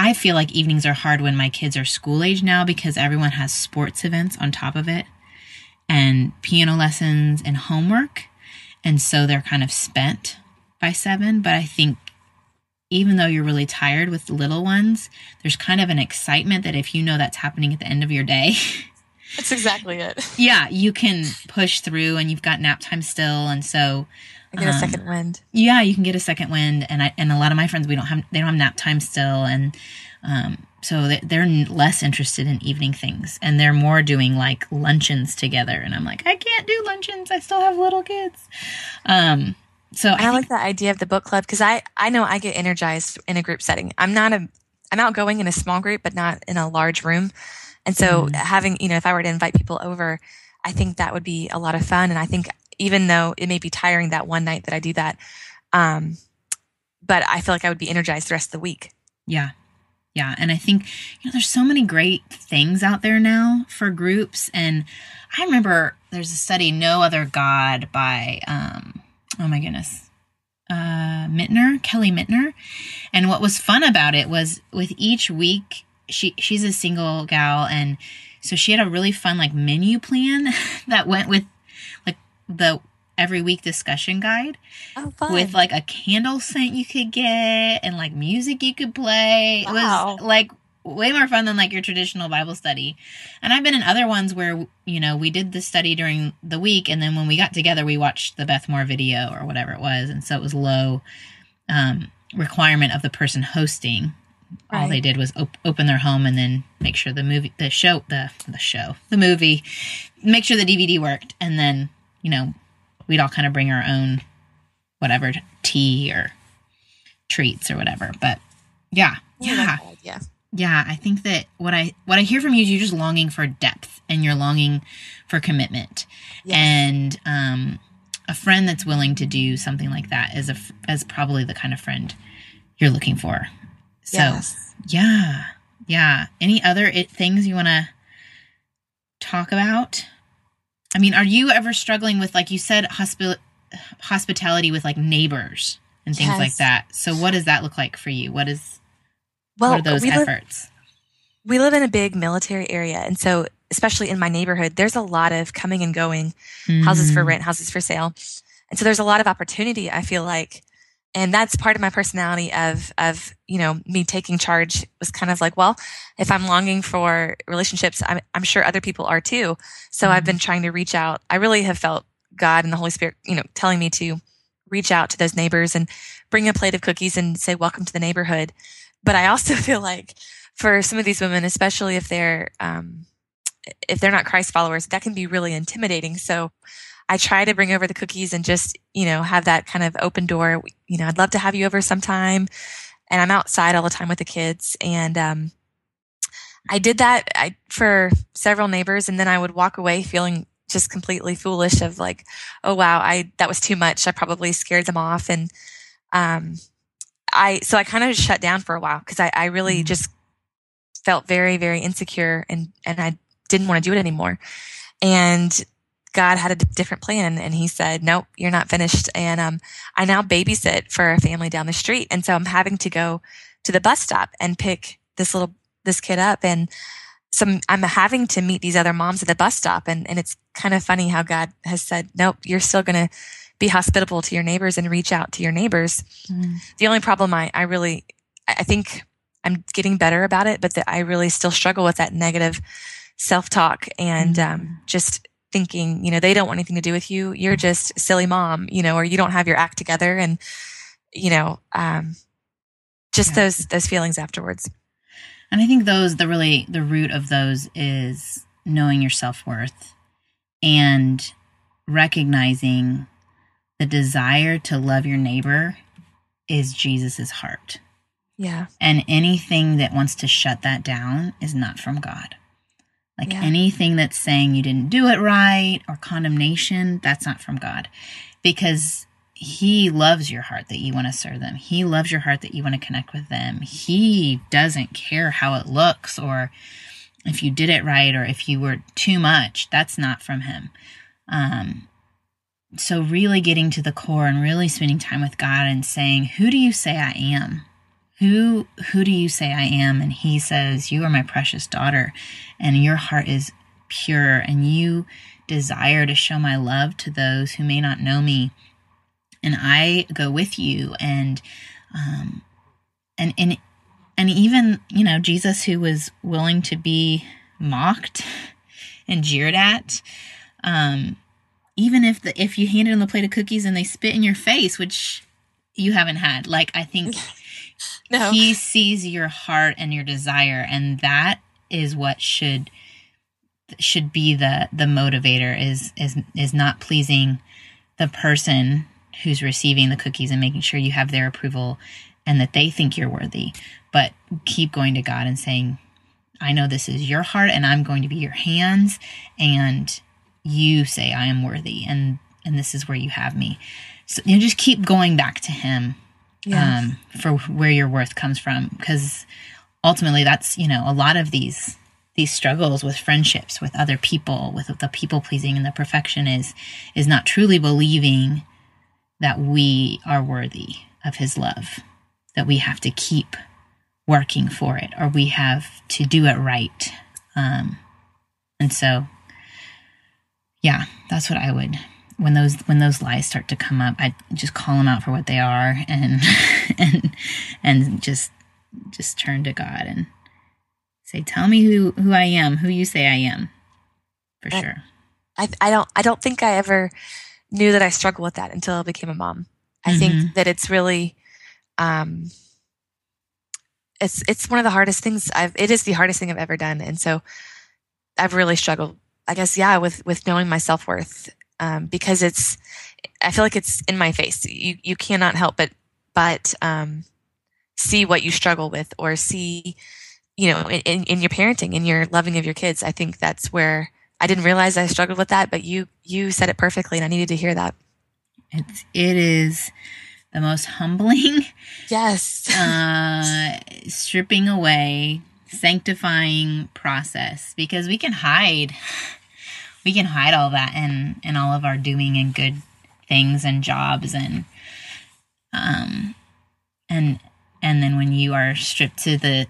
S1: I feel like evenings are hard when my kids are school age now because everyone has sports events on top of it and piano lessons and homework. And so they're kind of spent by seven. But I think even though you're really tired with the little ones, there's kind of an excitement that if you know that's happening at the end of your day, *laughs*
S2: That's exactly it. *laughs*
S1: yeah, you can push through and you've got nap time still. And so,
S2: I get a
S1: Um,
S2: second wind.
S1: yeah, you can get a second wind. And I, and a lot of my friends, we don't have, they don't have nap time still. And, um, so they- they're less interested in evening things and they're more doing like luncheons together. And I'm like, I can't do luncheons. I still have little kids. Um, so
S2: I
S1: I,
S2: like the idea of the book club because I I know I get energized in a group setting. I'm not a I'm outgoing in a small group, but not in a large room. And so
S1: Mhm.
S2: having you know, if I were to invite people over, I think that would be a lot of fun. And I think even though it may be tiring that one night that I do that, um, but I feel like I would be energized the rest of the week.
S1: Yeah. Yeah. And I think, you know, there's so many great things out there now for groups. And I remember there's a study, No Other God by, um, oh my goodness, uh, Minter, Kelly Minter. And what was fun about it was with each week, she, she's a single gal. And so she had a really fun like menu plan *laughs* that went with like the every week discussion guide
S2: Oh,
S1: with like a candle scent you could get and like music you could play. It was like way more fun than like your traditional Bible study. And I've been in other ones where, you know, we did the study during the week and then when we got together, we watched the Beth Moore video or whatever it was. And so it was low um, requirement of the person hosting. All
S2: Right.
S1: they did was op- open their home and then make sure the movie, the show, the the show, the movie, make sure the DVD worked, and then you know we'd all kind of bring our own whatever tea or treats or whatever. But yeah,
S2: like
S1: yeah, yeah. I think that what I what I hear from you is you're just longing for depth and you're longing for commitment
S2: Yes.
S1: and um, a friend that's willing to do something like that is a is probably the kind of friend you're looking for. So
S2: yes.
S1: yeah, yeah. Any other it, things you want to talk about? I mean, are you ever struggling with, like you said, hospi- hospitality with like neighbors and things like that? So, what does that look like for you? What is
S2: Well,
S1: what are those
S2: we live
S1: efforts?
S2: we live in a big military area, and so especially in my neighborhood, there's a lot of coming and going houses for
S1: Mm,
S2: rent, houses for sale. And so there's a lot of opportunity, I feel like. And that's part of my personality of, of, you know, me taking charge was kind of like, well, if I'm longing for relationships, I'm, I'm sure other people are too. So I've been trying to reach out. I really have felt God and the Holy Spirit, you know, telling me to reach out to those neighbors and bring a plate of cookies and say, welcome to the neighborhood. But I also *laughs* feel like for some of these women, especially if they're, um, if they're not Christ followers, that can be really intimidating. So I try to bring over the cookies and just, you know, have that kind of open door. You know, I'd love to have you over sometime. And I'm outside all the time with the kids. And, um, I did that I, for several neighbors and then I would walk away feeling just completely foolish of like, oh wow, I, that was too much. I probably scared them off. And, um, I, so I kind of shut down for a while because I, I really
S1: Mhm.
S2: just felt very, very insecure and, and I didn't want to do it anymore. And God had a different plan and he said, nope, you're not finished. And, um, I now babysit for a family down the street. And so I'm having to go to the bus stop and pick this little, this kid up. And some, I'm having to meet these other moms at the bus stop. And, and it's kind of funny how God has said, nope, you're still going to be hospitable to your neighbors and reach out to your neighbors. Mm. The only problem I, I really, I think I'm getting better about it, but that I really still struggle with that negative self talk and mm. um, just thinking, you know, they don't want anything to do with you. You're just silly mom, you know, or you don't have your act together. And, you know, um, just yeah. those, those feelings afterwards.
S1: And I think those, the really, the root of those is knowing your self worth and recognizing the desire to love your neighbor is Jesus's heart.
S2: Yeah.
S1: And anything that wants to shut that down is not from God. Like yeah. anything that's saying you didn't do it right or condemnation, that's not from God. Because he loves your heart that you want to serve them. He loves your heart that you want to connect with them. He doesn't care how it looks or if you did it right or if you were too much. That's not from him. Um, so really getting to the core and really spending time with God and saying, "Who do you say I am?" who who do you say I am? And he says, You are my precious daughter, and your heart is pure, and you desire to show my love to those who may not know me. And I go with you and um and and and even, you know, Jesus who was willing to be mocked *laughs* and jeered at, um, even if the if you handed them a plate of cookies and they spit in your face, which you haven't had, like I think *laughs* No. He sees your heart and your desire and that is what should should be the the motivator is is is not pleasing the person who's receiving the cookies and making sure you have their approval and that they think you're worthy. But keep going to God and saying I know this is your heart and I'm going to be your hands and you say I am worthy and and this is where you have me. So you know, just keep going back to him yes. um, for where your worth comes from. Because ultimately that's you know a lot of these these struggles with friendships with other people with the people pleasing and the perfection is is not truly believing that we are worthy of his love that we have to keep working for it or we have to do it right. Um, and so yeah that's what i would when those when those lies start to come up, I just call them out for what they are and *laughs* and and just just turn to God and say, "Tell me who who I am, who you say I am." For I, sure.
S2: I I don't I don't think I ever knew that I struggled with that until I became a mom. I mm-hmm. think that it's really um it's it's one of the hardest things I've it is the hardest thing I've ever done and so I've really struggled I guess yeah with with knowing my self-worth um, because it's I feel like it's in my face. You you cannot help but but um, see what you struggle with or see you know in, in your parenting in your loving of your kids. I think that's where I didn't realize I struggled with that, but you you said it perfectly, and I needed to hear that.
S1: It's it is the most humbling.
S2: Yes. *laughs*
S1: uh, stripping away, sanctifying process because we can hide we can hide all that in in all of our doing and good things and jobs and um and and then when you are stripped to the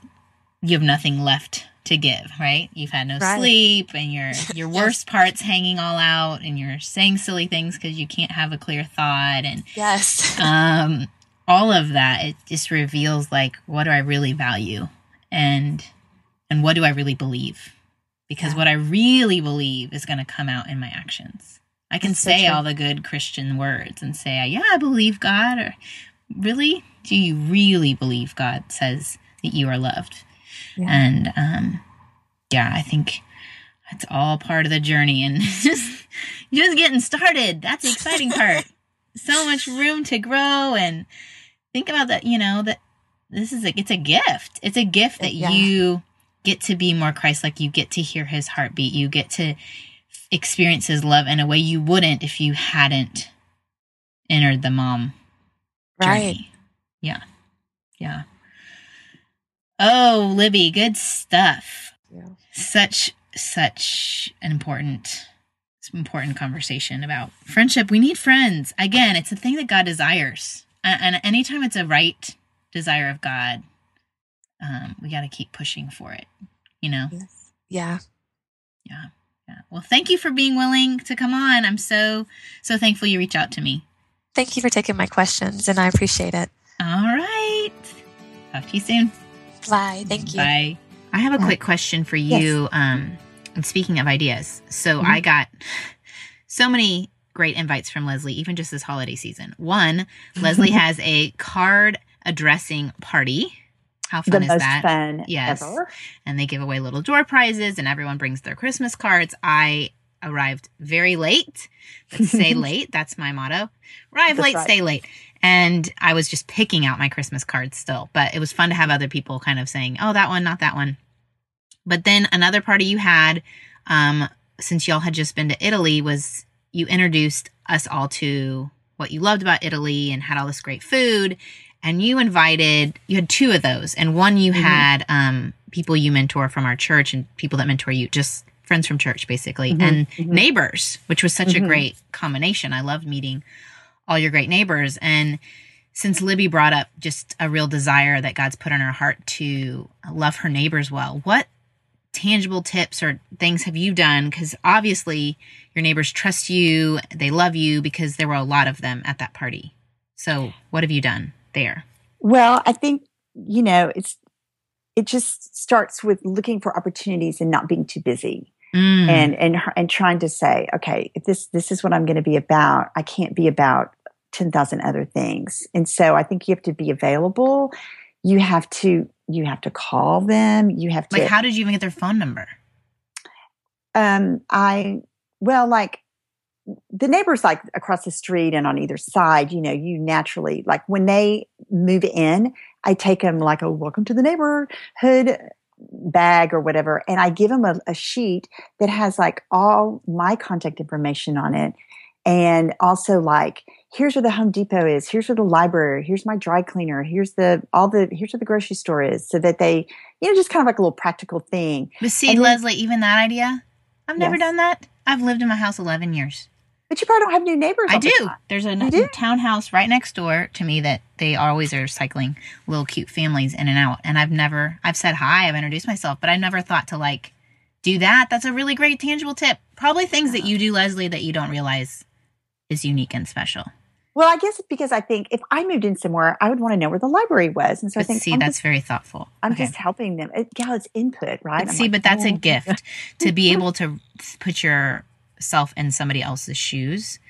S1: you have nothing left to give right you've had no right. sleep and your *laughs* your worst parts hanging all out and you're saying silly things because you can't have a clear thought and
S2: yes *laughs*
S1: um all of that it just reveals like what do i really value and and what do i really believe because yeah. what I really believe is going to come out in my actions. I can That's say so all the good Christian words and say, yeah, I believe God. Or really, do you really believe God says that you are loved? Yeah. And um, yeah, I think that's all part of the journey and *laughs* just just getting started. That's the exciting part. *laughs* so much room to grow and think about that. You know that this is a it's a gift. It's a gift that yeah. you get to be more Christ like. You get to hear his heartbeat. You get to experience his love in a way you wouldn't if you hadn't entered the mom
S2: right. journey.
S1: Yeah. Yeah. Oh, Libby, good stuff. Yeah. Such such an important important conversation about friendship. We need friends. Again, it's a thing that God desires. And, anytime it's a right desire of God, um, we got to keep pushing for it, you know?
S2: Yes. Yeah.
S1: Yeah. Yeah. Well, thank you for being willing to come on. I'm so, so thankful you reach out to me.
S2: Thank you for taking my questions, and I appreciate it.
S1: All right. Talk to you soon.
S2: Bye. Thank you.
S1: Bye. I have a quick question for you. Yes. Um, and speaking of ideas, so mm-hmm. I got so many great invites from Leslie, even just this holiday season. One, Leslie *laughs* has a card addressing party. How fun
S3: the
S1: is
S3: most
S1: that?
S3: Fun
S1: yes.
S3: Ever.
S1: And they give away little door prizes, and everyone brings their Christmas cards. I arrived very late. Let's say *laughs* late. That's my motto. Arrive That's late, right. stay late. And I was just picking out my Christmas cards still, but it was fun to have other people kind of saying, oh, that one, not that one. But then another party you had, um, since y'all had just been to Italy, was you introduced us all to what you loved about Italy and had all this great food. And you invited, you had two of those, and one you mm-hmm. had um, people you mentor from our church and people that mentor you, just friends from church, basically, mm-hmm. and mm-hmm. neighbors, which was such a mm-hmm. great combination. I loved meeting all your great neighbors. And since Libby brought up just a real desire that God's put on her heart to love her neighbors well, what tangible tips or things have you done? Because obviously your neighbors trust you, they love you because there were a lot of them at that party. So, what have you done there?
S3: Well, I think, you know, it's, it just starts with looking for opportunities and not being too busy. Mm. And and and trying to say, okay, if this this is what I'm going to be about, I can't be about ten thousand other things. And so I think you have to be available. You have to you have to call them. You have to
S1: like. How did you even get their phone number?
S3: Um, I well, like the neighbors like across the street and on either side, you know, you naturally like when they move in, I take them like, a welcome to the neighborhood bag or whatever, and I give them a, a sheet that has like all my contact information on it, and also like here's where the Home Depot is, here's where the library, here's my dry cleaner, here's the all the here's where the grocery store is, so that they, you know, just kind of like a little practical thing.
S1: But see, then, Leslie, even that idea, I've never yes. done that. I've lived in my house eleven years.
S3: But you probably don't have new neighbors.
S1: I do. The There's a n- townhouse right next door to me that they always are cycling little cute families in and out. And I've never, I've said hi, I've introduced myself, but I never thought to like do that. That's a really great tangible tip. Probably things that you do, Leslie, that you don't realize is unique and special.
S3: Well, I guess because I think if I moved in somewhere, I would want to know where the library was, and so
S1: but
S3: I think
S1: see
S3: I'm
S1: that's
S3: just,
S1: very thoughtful.
S3: I'm okay. just helping them. It, yeah, it's input, right?
S1: But see, like, but that's oh. a gift to be *laughs* able to put yourself in somebody else's shoes.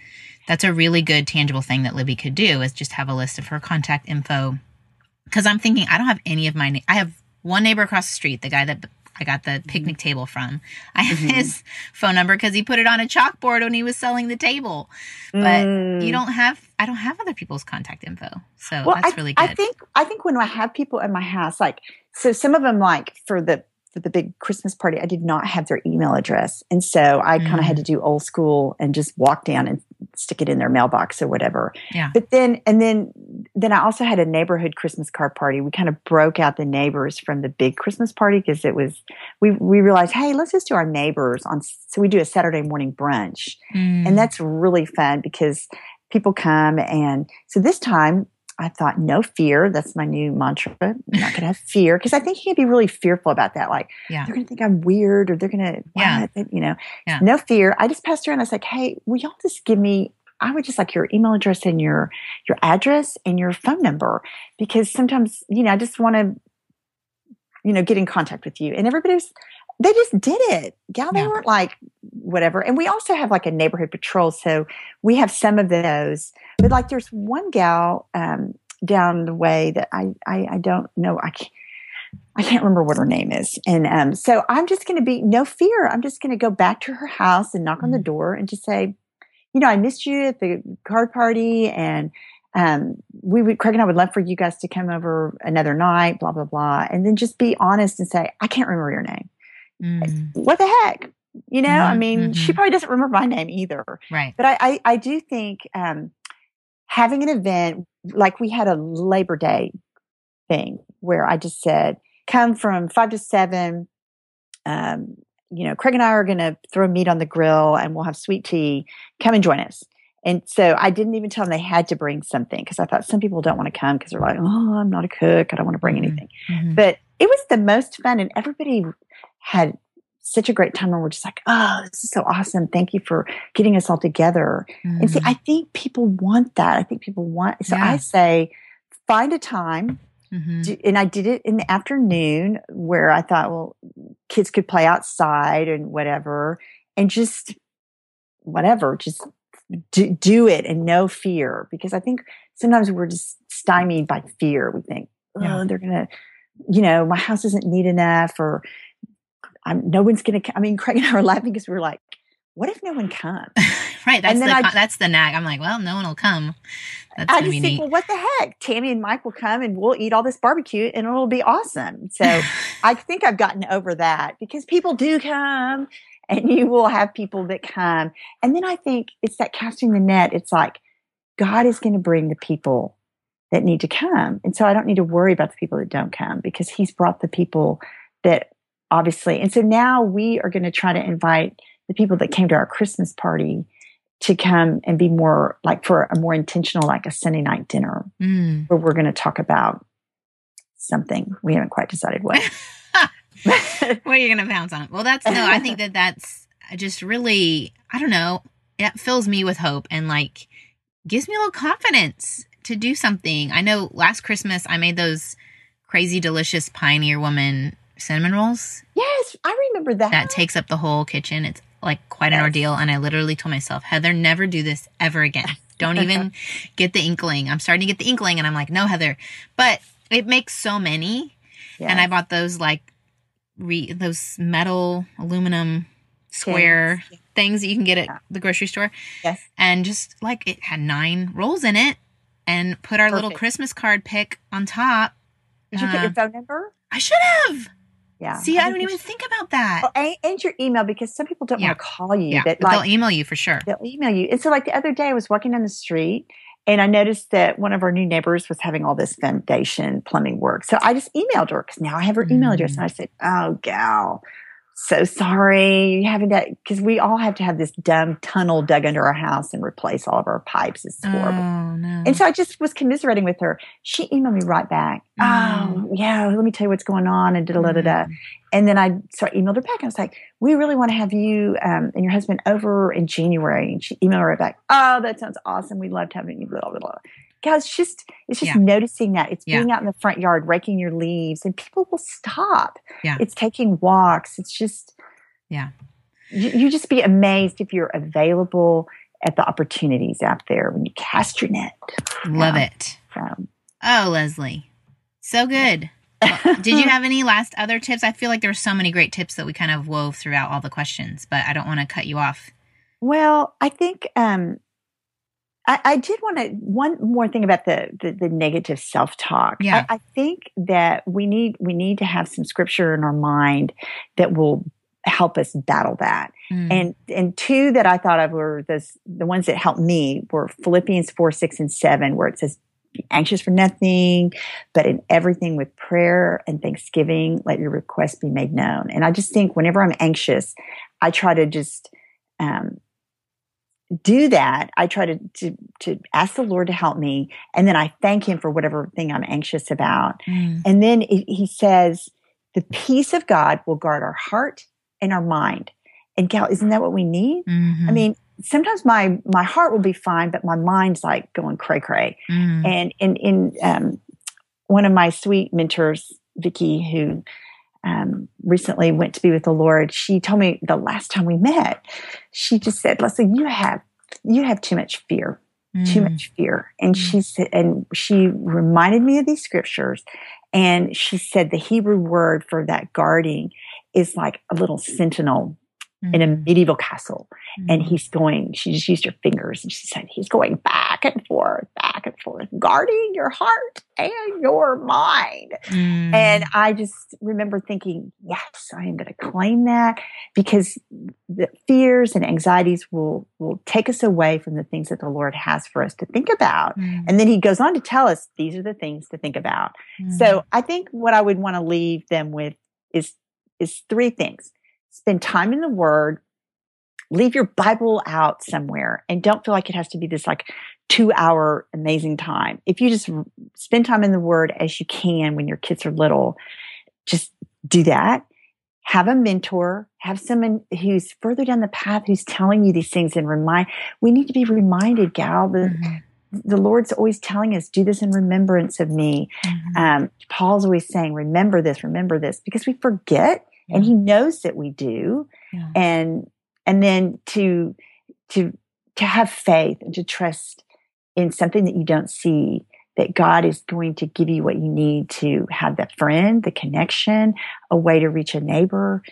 S1: That's a really good tangible thing that Libby could do is just have a list of her contact info. Because I'm thinking I don't have any of my. I have one neighbor across the street, the guy that I got the mm-hmm. picnic table from. I have mm-hmm. his phone number because he put it on a chalkboard when he was selling the table. But mm. you don't have I don't have other people's contact info. So well, that's
S3: I,
S1: really good.
S3: I think I think when I have people in my house, like so some of them like for the for the big Christmas party, I did not have their email address. And so I mm. kind of had to do old school and just walk down and stick it in their mailbox or whatever.
S1: Yeah.
S3: But then, and then, then I also had a neighborhood Christmas card party. We kind of broke out the neighbors from the big Christmas party because it was, we, we realized, hey, let's just do our neighbors on, so we do a Saturday morning brunch. Mm. And that's really fun because people come. And so this time I thought, no fear. That's my new mantra. I'm not going to have fear because I think you can be really fearful about that. Like, yeah. they're going to think I'm weird or they're going to, yeah. you know, yeah. no fear. I just passed around. I was like, hey, will y'all just give me, I would just like your email address and your, your address and your phone number because sometimes, you know, I just want to, you know, get in contact with you. And everybody was, they just did it. Gal, they yeah. weren't like whatever. And we also have like a neighborhood patrol. So we have some of those. But like there's one gal um, down the way that I, I, I don't know. I can't, I can't remember what her name is. And um, so I'm just going to be no fear. I'm just going to go back to her house and knock on the mm-hmm. door and just say, you know, I missed you at the card party and um, we would, Craig and I would love for you guys to come over another night, blah, blah, blah. And then just be honest and say, I can't remember your name. Mm. What the heck? You know, mm-hmm, I mean, mm-hmm. she probably doesn't remember my name either.
S1: Right.
S3: But I, I, I do think um, having an event like we had a Labor Day thing where I just said, come from five to seven. Um, you know, Craig and I are going to throw meat on the grill and we'll have sweet tea. Come and join us. And so I didn't even tell them they had to bring something because I thought some people don't want to come because they're like, oh, I'm not a cook. I don't want to bring
S1: Mhm.
S3: anything.
S1: Mhm.
S3: But it was the most fun and everybody had such a great time and we're just like, oh, this is so awesome. Thank you for getting us all together. And see. I think people want that. I think people want, so
S1: Yeah.
S3: I say, find a time.
S1: Mhm.
S3: do- And I did it in the afternoon where I thought, well, kids could play outside and whatever, and just whatever, just do, do it and no fear. Because I think sometimes we're just stymied by fear. We think, oh,
S1: Yeah.
S3: they're going to, you know, my house isn't neat enough or I'm, no one's going to, I mean, Craig and I were laughing because we were like, what if no one comes? *laughs*
S1: right. That's
S3: And
S1: the
S3: I-
S1: that's the nag. I'm like, well, no one will come. That's
S3: I just think,
S1: neat.
S3: well, what the heck? Tammy and Mike will come and we'll eat all this barbecue and it'll be awesome. So *laughs* I think I've gotten over that because people do come and you will have people that come. And then I think it's that casting the net. It's like God is going to bring the people that need to come. And so I don't need to worry about the people that don't come because he's brought the people that obviously. And so now we are going to try to invite the people that came to our Christmas party to come and be more like for a more intentional, like a Sunday night dinner
S1: Mm.
S3: where we're going to talk about something. We haven't quite decided what. *laughs* *laughs*
S1: what are you're gonna pounce on it? Well, that's no. I think that that's just really. I don't know. It fills me with hope and like gives me a little confidence to do something. I know last Christmas I made those crazy delicious Pioneer Woman cinnamon rolls
S3: yes, I remember that.
S1: that takes up the whole kitchen. It's like quite an ordeal, and I literally told myself, Heather, never do this ever again. Don't even *laughs* get the inkling. I'm starting to get the inkling, and I'm like, no, Heather. But it makes so many and I bought those like re those metal aluminum square
S3: Tins.
S1: things that you can get at the grocery store.
S3: Yes.
S1: And just like it had nine rolls in it and put our little Christmas card pick on top.
S3: Did you put
S1: uh,
S3: your phone number?
S1: I should have.
S3: Yeah.
S1: See, I,
S3: think
S1: don't even think about that.
S3: Oh, and, and your email because some people don't
S1: Yeah.
S3: want to call you.
S1: yeah,
S3: That like
S1: they'll email you for sure.
S3: they'll email you. And so, like the other day, I was walking down the street and I noticed that one of our new neighbors was having all this foundation plumbing work. So I just emailed her because now I have her email address.
S1: Mm.
S3: And I said, Oh, gal, so sorry. You having that because we all have to have this dumb tunnel dug under our house and replace all of our pipes. It's horrible.
S1: Oh no.
S3: And so I just was commiserating with her. She emailed me right back.
S1: Mm.
S3: Oh, yeah, let me tell you what's going on and da da da da. And then I so I emailed her back. And i was like, we really want to have you um, and your husband over in January. And she emailed her right back. Oh, that sounds awesome. We loved having you. Blah blah blah. Guys, it's just it's just
S1: Yeah.
S3: noticing that it's
S1: Yeah.
S3: being out in the front yard, raking your leaves, and people will stop.
S1: Yeah.
S3: It's taking walks. It's just
S1: Yeah.
S3: You, you just be amazed if you're available at the opportunities out there when you cast your net.
S1: Love
S3: Yeah.
S1: it.
S3: So,
S1: Oh, Leslie. So good. Well, *laughs* Did you have any last other tips? I feel like there were so many great tips that we kind of wove throughout all the questions, but I don't want to cut you off.
S3: Well, I think um, I, I did want to one more thing about the the, the negative self talk.
S1: Yeah.
S3: I, I think that we need we need to have some scripture in our mind that will help us battle that.
S1: Mm.
S3: And and two that I thought of were this the ones that helped me were Philippians four, six, and seven, where it says, "Be anxious for nothing, but in everything with prayer and thanksgiving, let your requests be made known." And I just think whenever I'm anxious, I try to just um, do that. I try to, to to ask the Lord to help me, and then I thank Him for whatever thing I'm anxious about.
S1: Mm.
S3: And then it, he says, the peace of God will guard our heart and our mind. And gal, isn't that what we need?
S1: Mhm.
S3: I mean, sometimes my my heart will be fine, but my mind's like going cray cray.
S1: Mm.
S3: And in in um, one of my sweet mentors, Vicky, who um, recently went to be with the Lord, she told me the last time we met, she just said, "Leslie, you have you have too much fear." too
S1: Mm.
S3: much fear. And
S1: Mm.
S3: she said, and she reminded me of these scriptures. And she said the Hebrew word for that guarding is like a little sentinel in a
S1: Mm.
S3: medieval castle. And
S1: Mm.
S3: he's going, she just used her fingers and she said, he's going back and forth, back and forth, guarding your heart and your mind.
S1: Mm.
S3: And I just remember thinking, yes, I am going to claim that because the fears and anxieties will will take us away from the things that the Lord has for us to think about.
S1: Mm.
S3: And then he goes on to tell us these are the things to think about.
S1: Mm.
S3: So I think what I would want to leave them with is is three things. Spend time in the Word, leave your Bible out somewhere, and don't feel like it has to be this like two hour amazing time. If you just spend time in the Word as you can when your kids are little, just do that. Have a mentor, have someone who's further down the path who's telling you these things and remind, we need to be reminded, gal, that mm-hmm. the Lord's always telling us, do this in remembrance of me. Mm-hmm. Um, Paul's always saying, remember this, remember this, because we forget yeah. and he knows that we do. Yeah. And, and then to, to, to have faith and to trust in something that you don't see that God is going to give you what you need to have that friend, the connection, a way to reach a neighbor.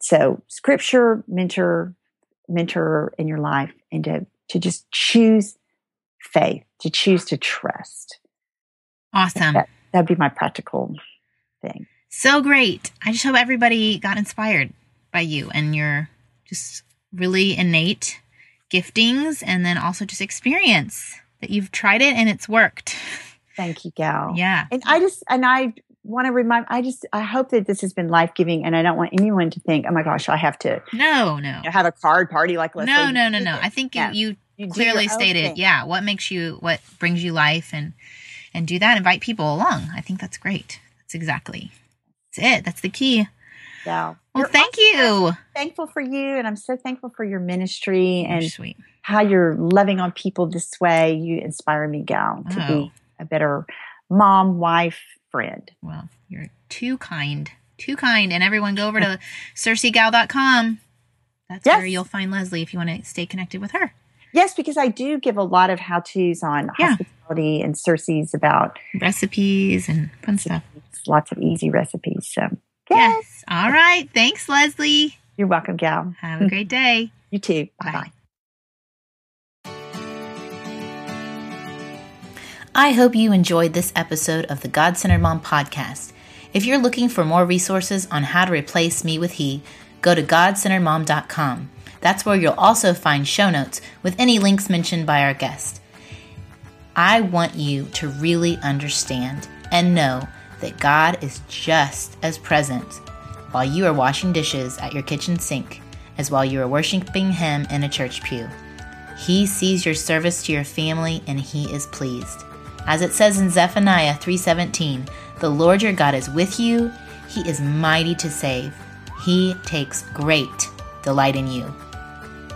S3: So scripture, mentor, mentor in your life and to, to just choose faith, to choose to trust.
S1: Awesome.
S3: That, that'd be my practical thing.
S1: So great. I just hope everybody got inspired by you and your just really innate giftings and then also just experience that you've tried it and it's worked.
S3: Thank you, Gal.
S1: Yeah.
S3: And I just, and I want to remind, I just, I hope that this has been life giving and I don't want anyone to think, oh my gosh, I have to.
S1: No, no.
S3: Have a card party like
S1: Leslie. No, no, no, no. I think you, you, you clearly stated, yeah, what makes you, what brings you life and, and do that. Invite people along. I think that's great. That's exactly, that's it. That's the key.
S3: Yeah.
S1: Well, You're thank you.
S3: Thankful for you. And I'm so thankful for your ministry
S1: and
S3: sweet. how you're loving on people this way. You inspire me, Gal, to oh. be a better mom, wife, friend.
S1: Well, you're too kind. Too kind. And everyone go over to *laughs* circegal.com. That's yes. where you'll find Leslie if you want to stay connected with her.
S3: Yes, because I do give a lot of how to's on yeah. hospitality and Cersei's about
S1: recipes and fun stuff.
S3: Lots of easy recipes. So,
S1: yes. yes. All right. Thanks, Leslie.
S3: You're welcome, Gal.
S1: Have a great day. *laughs*
S3: you too. Bye bye.
S1: I hope you enjoyed this episode of the God Centered Mom podcast. If you're looking for more resources on how to replace me with he, go to godcenteredmom.com. That's where you'll also find show notes with any links mentioned by our guest. I want you to really understand and know that God is just as present while you are washing dishes at your kitchen sink as while you are worshiping Him in a church pew. He sees your service to your family and He is pleased. As it says in Zephaniah 3:17, "The Lord your God is with you; he is mighty to save. He takes great delight in you.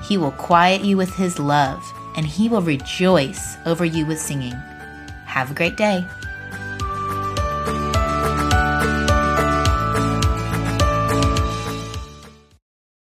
S1: He will quiet you with his love, and he will rejoice over you with singing." Have a great day.